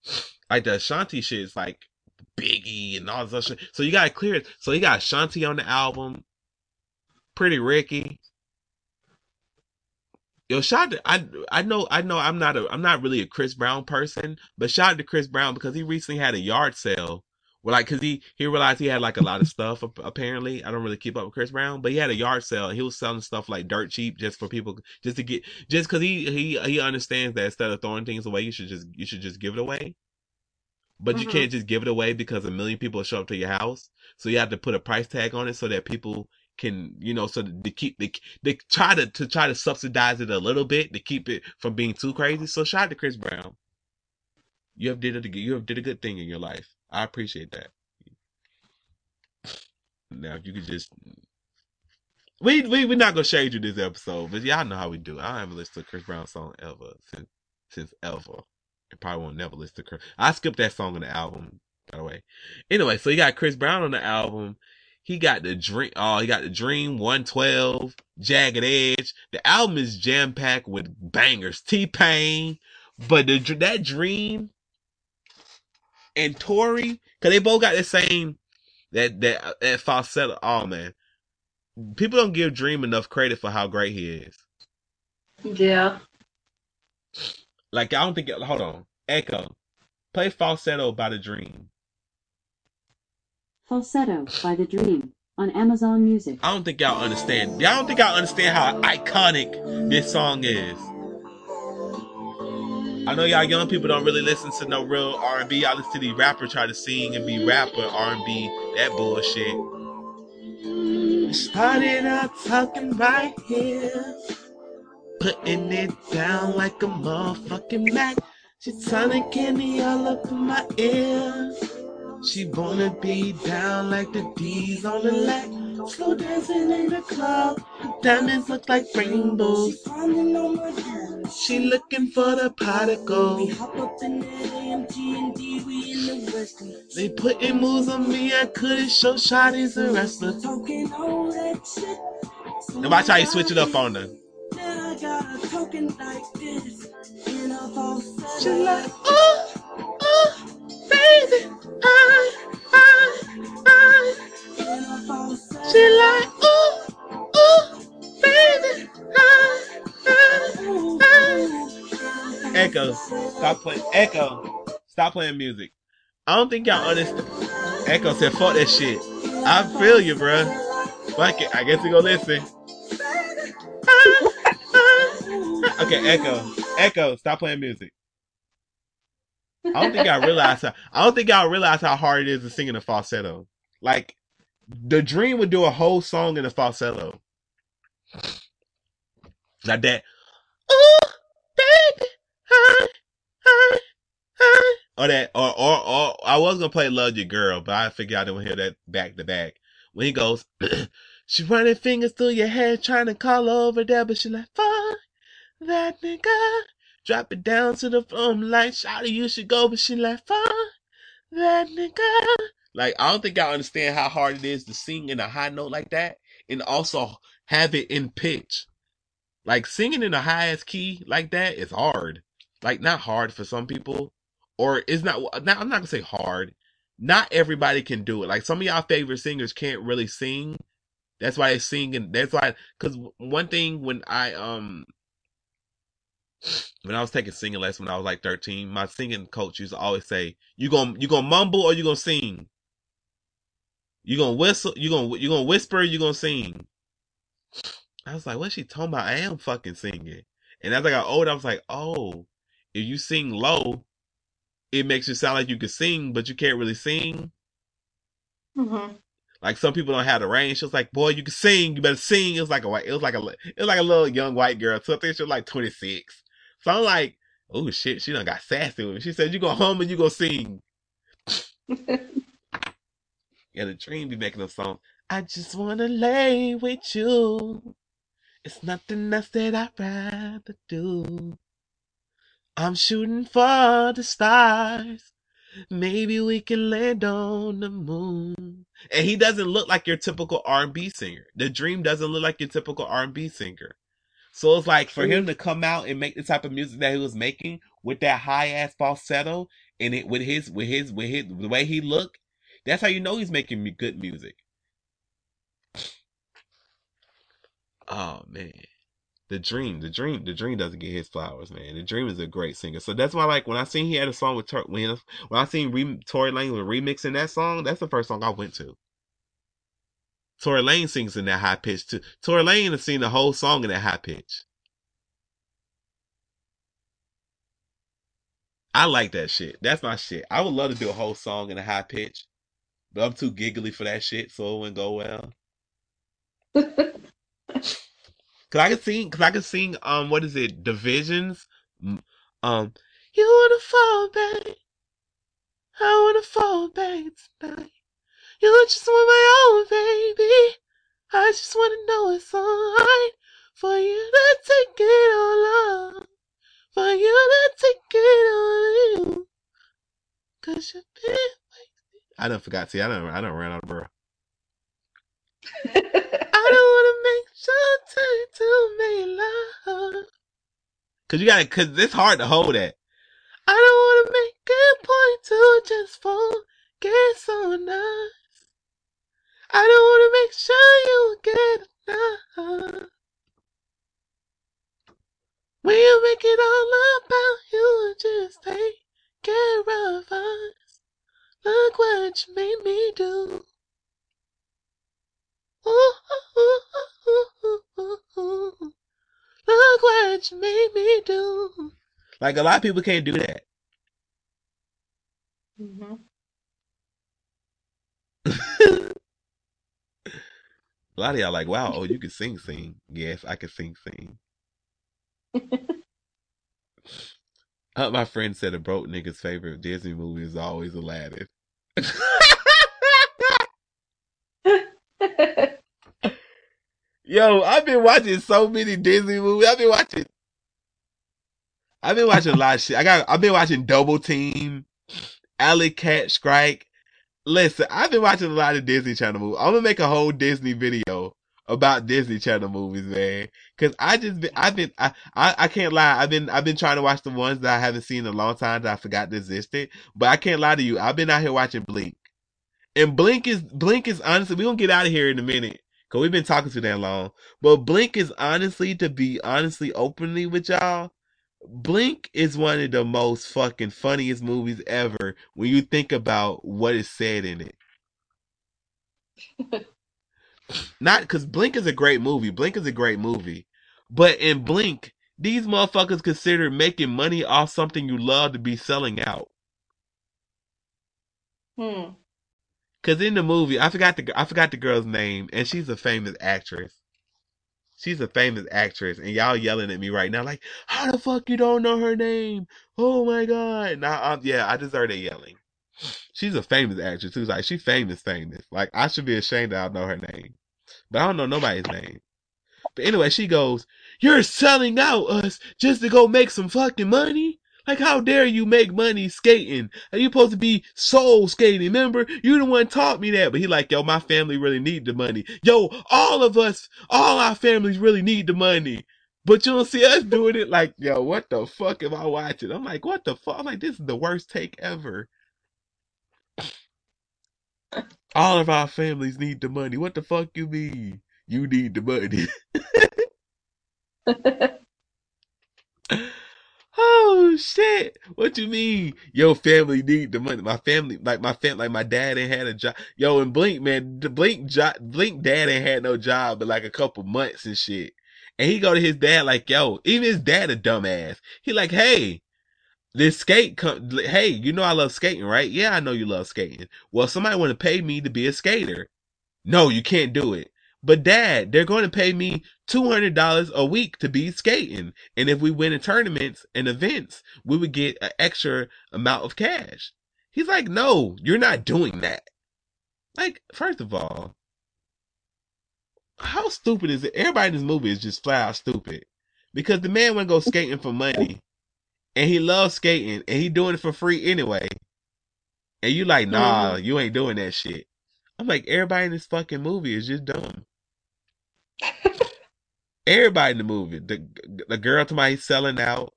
Like the Ashanti shit is like Biggie and all this shit. So you got to clear it. So you got Ashanti on the album, Pretty Ricky, Yo, shout out to, I I know I know I'm not a I'm not really a Chris Brown person, but shout out to Chris Brown because he recently had a yard sale. Well, like, cause he he realized he had like a lot of stuff. Apparently, I don't really keep up with Chris Brown, but he had a yard sale. He was selling stuff like dirt cheap just for people, just to get, just cause he he he understands that instead of throwing things away, you should just you should just give it away. But you Mhm. can't just give it away because a million people show up to your house. So you have to put a price tag on it so that people can, you know, so they keep they they try to to try to subsidize it a little bit to keep it from being too crazy. So shout out to Chris Brown. You have did a you have did a good thing in your life. I appreciate that. Now if you could just we we we're not gonna shade you this episode, but y'all know how we do. I haven't listened to Chris Brown song ever since since ever. I probably won't never listen to Chris. I skipped that song on the album, by the way. Anyway, so you got Chris Brown on the album. He got the dream. Oh, he got the Dream 112, Jagged Edge. The album is jam packed with bangers. T Pain, but the that Dream and Tory, cause they both got the same that that that falsetto. Oh man, people don't give Dream enough credit for how great he is. Yeah. Like I don't think. Hold on, Echo, play falsetto by the Dream. Falsetto by The Dream on Amazon Music. I don't think y'all understand. Y'all don't think y'all understand how iconic this song is. I know y'all young people don't really listen to no real R&B. Y'all listen to these rappers try to sing and be rapper R&B. That bullshit. Started out talking right here, putting it down like a motherfucking Mac. She turning candy all up in my ear. She wanna be down like the D's on the lack. Slow dancing in the club. Diamonds look like rainbows. She looking for the pot of gold. They putting moves on me. I couldn't show shotties a wrestler. Now watch how you switch it up on her. She like, oh, oh, baby, I, I, I. She like, oh, oh, baby, I, I, I. Echo, stop playing. Echo, stop playing music. I don't think y'all understand. Echo said, "Fuck that shit." I feel you, bruh. Fuck it. I guess we gonna listen. okay, Echo, Echo, stop playing music. I don't think y'all realize how. I don't think y'all realize how hard it is to sing in a falsetto. Like, the Dream would do a whole song in a falsetto. Like that. Oh, baby, hi, hi, hi. Or that, or, or, or, I was gonna play Love Your Girl, but I figured I didn't hear that back to back. When he goes, she running fingers through your hair, trying to call over there, but she like, fuck that nigga. Drop it down to the floor, I'm like, shawty, you should go, but she like, fuck that nigga. Like, I don't think y'all understand how hard it is to sing in a high note like that, and also have it in pitch. Like, singing in the highest key like that is hard. Like, not hard for some people, or it's not, not I'm not gonna say hard. Not everybody can do it. Like, some of y'all favorite singers can't really sing. That's why they sing, and that's why, cause one thing when I, um, when I was taking singing lessons when I was like 13, my singing coach used to always say, "You gonna you gonna mumble or you gonna sing? You gonna whistle? You gonna you gonna whisper? Or you gonna sing?" I was like, "What's she talking about? I am fucking singing." And as I got older, I was like, "Oh, if you sing low, it makes you sound like you can sing, but you can't really sing." hmm Like some people don't have the range. She was like, "Boy, you can sing. You better sing." It was like a white. It was like a. It was like a little young white girl. So I think she was like 26. So I'm like, "Oh shit, she done got sassy with me." She said, "You go home and you go sing." Yeah, the dream be making a song. I just wanna lay with you. It's nothing else that I'd rather do. I'm shooting for the stars. Maybe we can land on the moon. And he doesn't look like your typical R&B singer. The Dream doesn't look like your typical R&B singer. So it's like for him to come out and make the type of music that he was making with that high ass falsetto and it with his with his with his the way he looked, that's how you know he's making good music. Oh man. the Dream, the Dream, the Dream doesn't get his flowers, man. The Dream is a great singer, so that's why like when I seen he had a song with Tor- when when I seen re- Tory Lanez was remixing that song, that's the first song I went to. Tory Lanez sings in that high pitch too. Tory Lanez has seen the whole song in that high pitch. I like that shit. That's my shit. I would love to do a whole song in a high pitch, but I'm too giggly for that shit, so it wouldn't go well. Cause I can sing, cause I can sing, um, what is it, Divisions? Um, you wanna fall back, I wanna fall back tonight. You just want my own, baby. I just wanna know it's alright for you to take it all off, for you to take it all you. Cause you've been I done forgot. See, I don't, I don't ran out of breath. I don't wanna make sure time to make love. Cause you gotta, cause it's hard to hold that. I don't wanna make a point to just forget so nice. I don't wanna make sure you get enough. When you make it all about you, just take care of us. Look what you made me do. Ooh, ooh, ooh. Look what you made me do. Like a lot of people can't do that. hmm A lot of y'all like, wow, oh, you can sing, sing. Yes, I can sing, sing. Uh, my friend said a broke nigga's favorite Disney movie is always Aladdin. Yo, I've been watching so many Disney movies. I've been watching. I've been watching a lot of shit. I got. I've been watching Double Team, Alley Cat Strike. Listen, I've been watching a lot of Disney Channel movies. I'm gonna make a whole Disney video about Disney Channel movies, man. Cause I just been, I've been, I, I, I can't lie. I've been, I've been trying to watch the ones that I haven't seen in a long time that I forgot existed. But I can't lie to you. I've been out here watching Brink. And Brink is, Brink is honestly, we gonna get out of here in a minute. Cause we've been talking too damn long. But Brink is honestly, to be honestly openly with y'all, Brink is one of the most fucking funniest movies ever when you think about what is said in it. Not because Brink is a great movie. Brink is a great movie. But in Brink, these motherfuckers consider making money off something you love to be selling out. Hmm. Cause in the movie, I forgot the I forgot the girl's name, and she's a famous actress. She's a famous actress, and y'all yelling at me right now, like, "How the fuck you don't know her name? Oh my god!" Now, um, yeah, I deserve that yelling. She's a famous actress who's like, she's famous, famous. Like, I should be ashamed that I don't know her name, but I don't know nobody's name. But anyway, she goes, "You're selling out us just to go make some fucking money." Like, how dare you make money skating? Are you supposed to be soul skating? Remember, you the one taught me that. But he like, yo, my family really need the money. Yo, all of us, all our families really need the money. But you don't see us doing it like, yo, what the fuck am I watching? I'm like, what the fuck? I'm like, this is the worst take ever. All of our families need the money. What the fuck you mean? You need the money. Oh shit! What you mean? Your family need the money. My family, like my fam, like my dad ain't had a job. Yo, and Brink, man, the Brink, jo- Brink dad ain't had no job but like a couple months and shit. And he go to his dad like, yo, even his dad a dumbass. He like, hey, this skate, com- hey, you know I love skating, right? Yeah, I know you love skating. Well, somebody want to pay me to be a skater. No, you can't do it. But dad, they're going to pay me $200 a week to be skating. And if we win in tournaments and events, we would get an extra amount of cash. He's like, no, you're not doing that. Like, first of all, how stupid is it? Everybody in this movie is just flat out stupid. Because the man want to go skating for money. And he loves skating. And he doing it for free anyway. And you like, nah, mm-hmm. you ain't doing that shit. I'm like, everybody in this fucking movie is just dumb. everybody in the movie. The the girl to my selling out.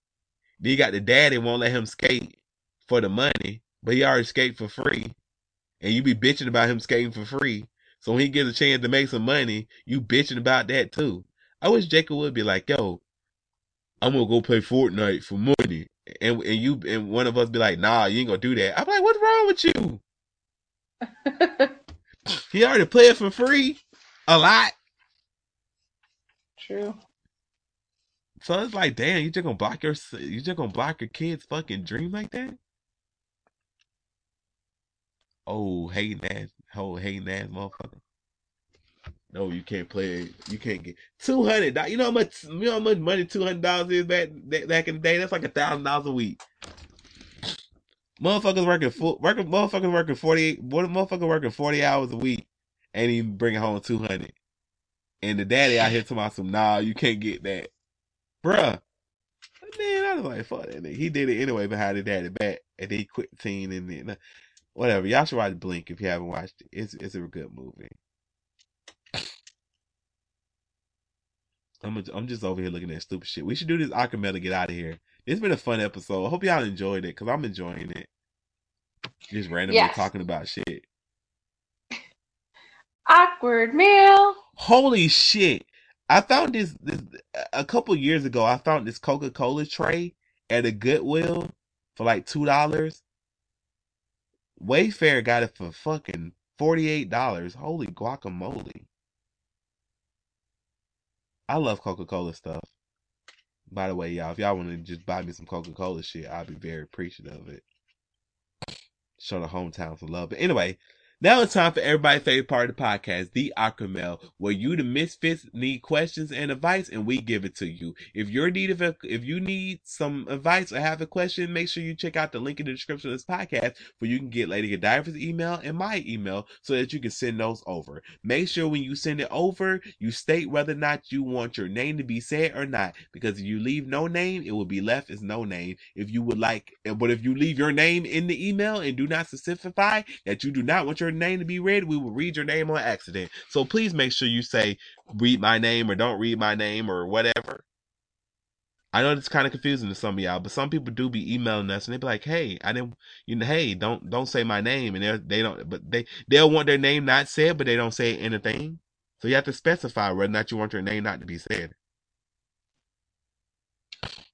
Then you got the daddy won't let him skate for the money, but he already skate for free. And you be bitching about him skating for free. So when he gets a chance to make some money, you bitching about that too. I wish Jacob would be like, yo, I'm gonna go play Fortnite for money. And and you and one of us be like, nah, you ain't gonna do that. I'm like, what's wrong with you? He already play it for free. A lot. True. So it's like, damn, you just gonna block your you just gonna block your kids' fucking dream like that? Oh, hating ass, whole hating ass motherfucker. No, you can't play. You can't get two hundred. You know how much? You know how much money two hundred dollars is back back in the day? That's like a thousand dollars a week. Motherfuckers working full, working motherfuckers working forty. What motherfucker working forty hours a week, and even bringing home two hundred. And the daddy out here talking about some, nah, you can't get that, bruh. Man, I was like, fuck that nigga. He did it anyway behind the daddy back, and then he quit team, and then whatever. Y'all should watch Brink if you haven't watched it. It's it's a good movie. I'm a, I'm just over here looking at stupid shit. We should do this Akame to get out of here. It's been a fun episode. I hope y'all enjoyed it because I'm enjoying it. Just randomly Yes. talking about shit. Awkward mail. Holy shit! I found this, this a couple years ago. I found this Coca Cola tray at a Goodwill for like two dollars. Wayfair got it for fucking forty eight dollars. Holy guacamole! I love Coca Cola stuff. By the way, y'all, if y'all want to just buy me some Coca Cola shit, I'd be very appreciative of it. Show the hometown some love. But anyway, now it's time for everybody's favorite part of the podcast, the Awkward mail, where you, the misfits, need questions and advice, and we give it to you. If you're need of, if you need some advice or have a question, make sure you check out the link in the description of this podcast, where you can get Lady Godiva's email and my email, so that you can send those over. Make sure when you send it over, you state whether or not you want your name to be said or not, because if you leave no name, it will be left as no name. If you would like, but if you leave your name in the email and do not specify that you do not want your name to be read, we will read your name on accident. So please make sure you say read my name or don't read my name or whatever. I know it's kind of confusing to some of y'all, but some people do be emailing us and they be like, "Hey, I didn't, you know, hey, don't don't say my name," and they they don't, but they they'll want their name not said, but they don't say anything. So you have to specify whether or not you want your name not to be said.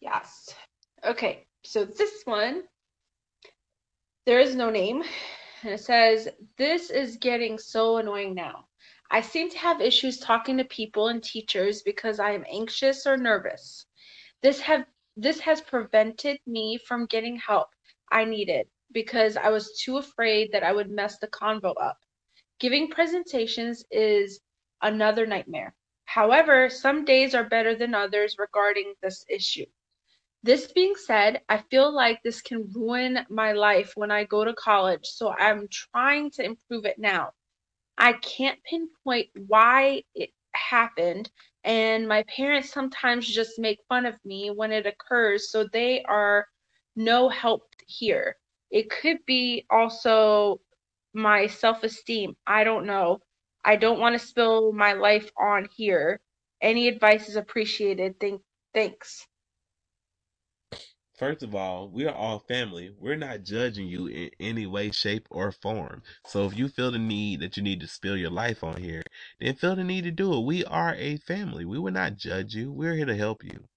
Yes. Okay, so this one, there is no name. And it says, This is getting so annoying now. I seem to have issues talking to people and teachers because I am anxious or nervous. This have this has prevented me from getting help I needed because I was too afraid that I would mess the convo up. Giving presentations is another nightmare. However, some days are better than others regarding this issue. This being said, I feel like this can ruin my life when I go to college, so I'm trying to improve it now. I can't pinpoint why it happened, and my parents sometimes just make fun of me when it occurs, so they are no help here. It could be also my self esteem. I don't know. I don't want to spill my life on here. Any advice is appreciated. Thank, thanks. First of all, we are all family. We're not judging you in any way, shape, or form. So if you feel the need that you need to spill your life on here, then feel the need to do it. We are a family. We will not judge you. We're here to help you.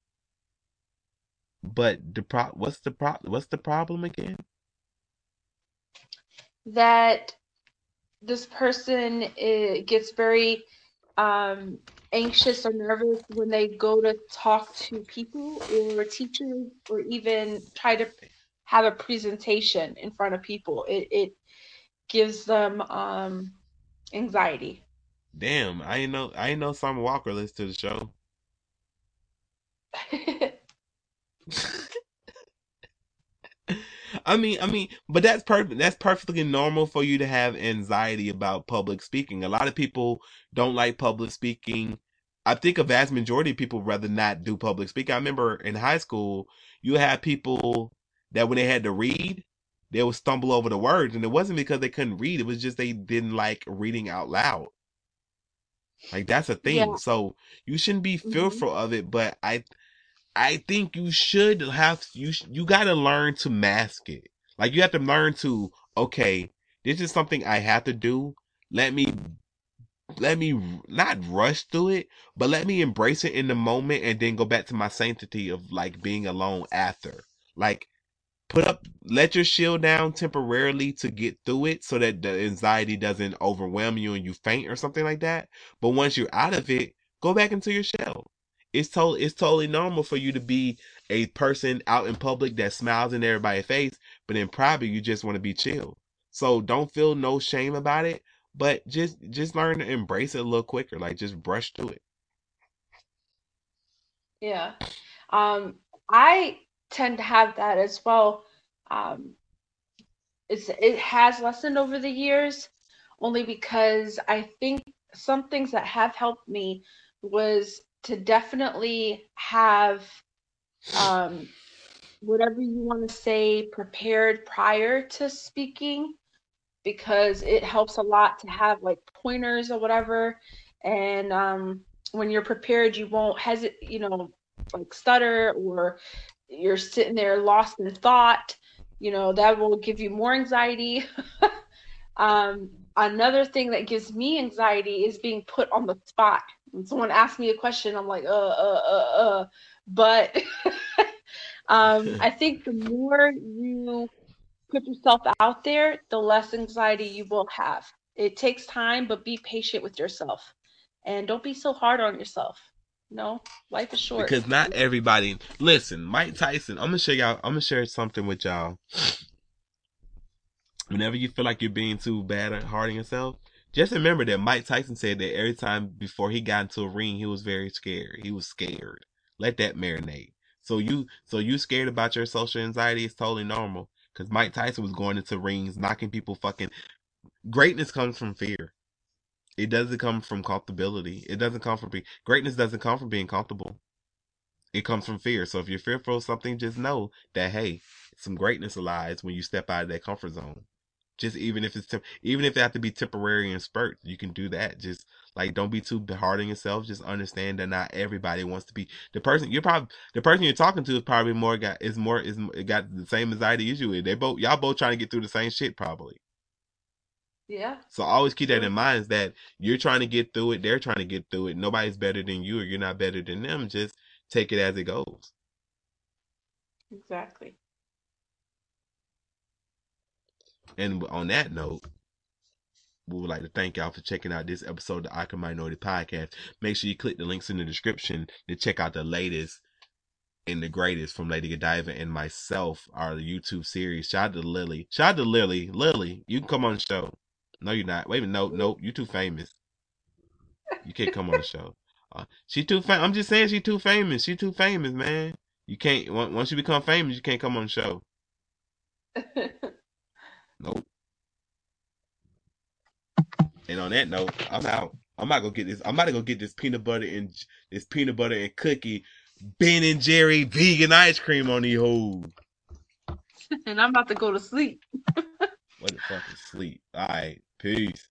But the pro what's the pro what's the problem again? that this person uh, gets very um, anxious or nervous when they go to talk to people or teachers or even try to have a presentation in front of people. It, it gives them um, anxiety. Damn, I ain't know I ain't know Summer Walker listens to the show. I mean, I mean, but that's perfect. That's perfectly normal for you to have anxiety about public speaking. A lot of people don't like public speaking. I think a vast majority of people rather not do public speaking. I remember in high school, you had people that when they had to read, they would stumble over the words, and it wasn't because they couldn't read. It was just they didn't like reading out loud. Like that's a thing. Yeah. So you shouldn't be Mhm. fearful of it, but I I think you should have you you got to learn to mask it. Like you have to learn to okay, this is something I have to do. Let me let me not rush through it, but let me embrace it in the moment and then go back to my sanctity of like being alone after. Like put up let your shield down temporarily to get through it so that the anxiety doesn't overwhelm you and you faint or something like that. But once you're out of it, go back into your shell. It's totally it's totally normal for you to be a person out in public that smiles in everybody's face, but in private you just want to be chill. So don't feel no shame about it, but just just learn to embrace it a little quicker. Like just brush through it. Yeah. Um, I tend to have that as well. Um, it's it has lessened over the years, only because I think some things that have helped me was to definitely have um, whatever you want to say prepared prior to speaking because it helps a lot to have like pointers or whatever. And um, when you're prepared you won't hesitate you know like stutter or you're sitting there lost in thought you know that will give you more anxiety. Um, another thing that gives me anxiety is being put on the spot when someone asks me a question i'm like uh uh uh uh. But um, i think the more you put yourself out there the less anxiety you will have. It takes time but be patient with yourself. And don't be so hard on yourself. No life is short. Because not everybody listen, Mike Tyson, I'm gonna show y'all I'm gonna share something with y'all. Whenever you feel like you're being too bad at hard on yourself, just remember that Mike Tyson said that every time before he got into a ring, he was very scared. He was scared. Let that marinate. So you, so you scared about your social anxiety is totally normal. Cause Mike Tyson was going into rings, knocking people fucking. Greatness comes from fear. It doesn't come from comfortability. It doesn't come from being, greatness doesn't come from being comfortable. It comes from fear. So if you're fearful of something, just know that, hey, some greatness lies when you step out of that comfort zone. Just even if it's, temp- even if they have to be temporary and spurts, you can do that. Just like, don't be too hard on yourself. Just understand that not everybody wants to be the person you're probably, the person you're talking to is probably more got, is more, is got the same anxiety as you. is. They both, y'all both trying to get through the same shit probably. yeah So always keep that in mind is that you're trying to get through it, they're trying to get through it. Nobody's better than you or you're not better than them. Just take it as it goes. exactly And on that note, we would like to thank y'all for checking out this episode of the Awkward Minority Podcast. Make sure you click the links in the description to check out the latest and the greatest from Lady Godiva and myself, our YouTube series. Shout out to Lilly. Shout out to Lilly. Lilly, you can come on the show. No, you're not. Wait a minute. No, no, you're too famous. You can't come on the show. Uh, she too fam- I'm just saying she too famous. She too famous, man. You can't once you become famous, you can't come on the show. Nope. And on that note, I'm out. I'm not gonna get this. I'm about to go get this peanut butter and this peanut butter and cookie Ben and Jerry vegan ice cream on the hoes. and i'm about to go to sleep What the fuck is sleep? All right, peace.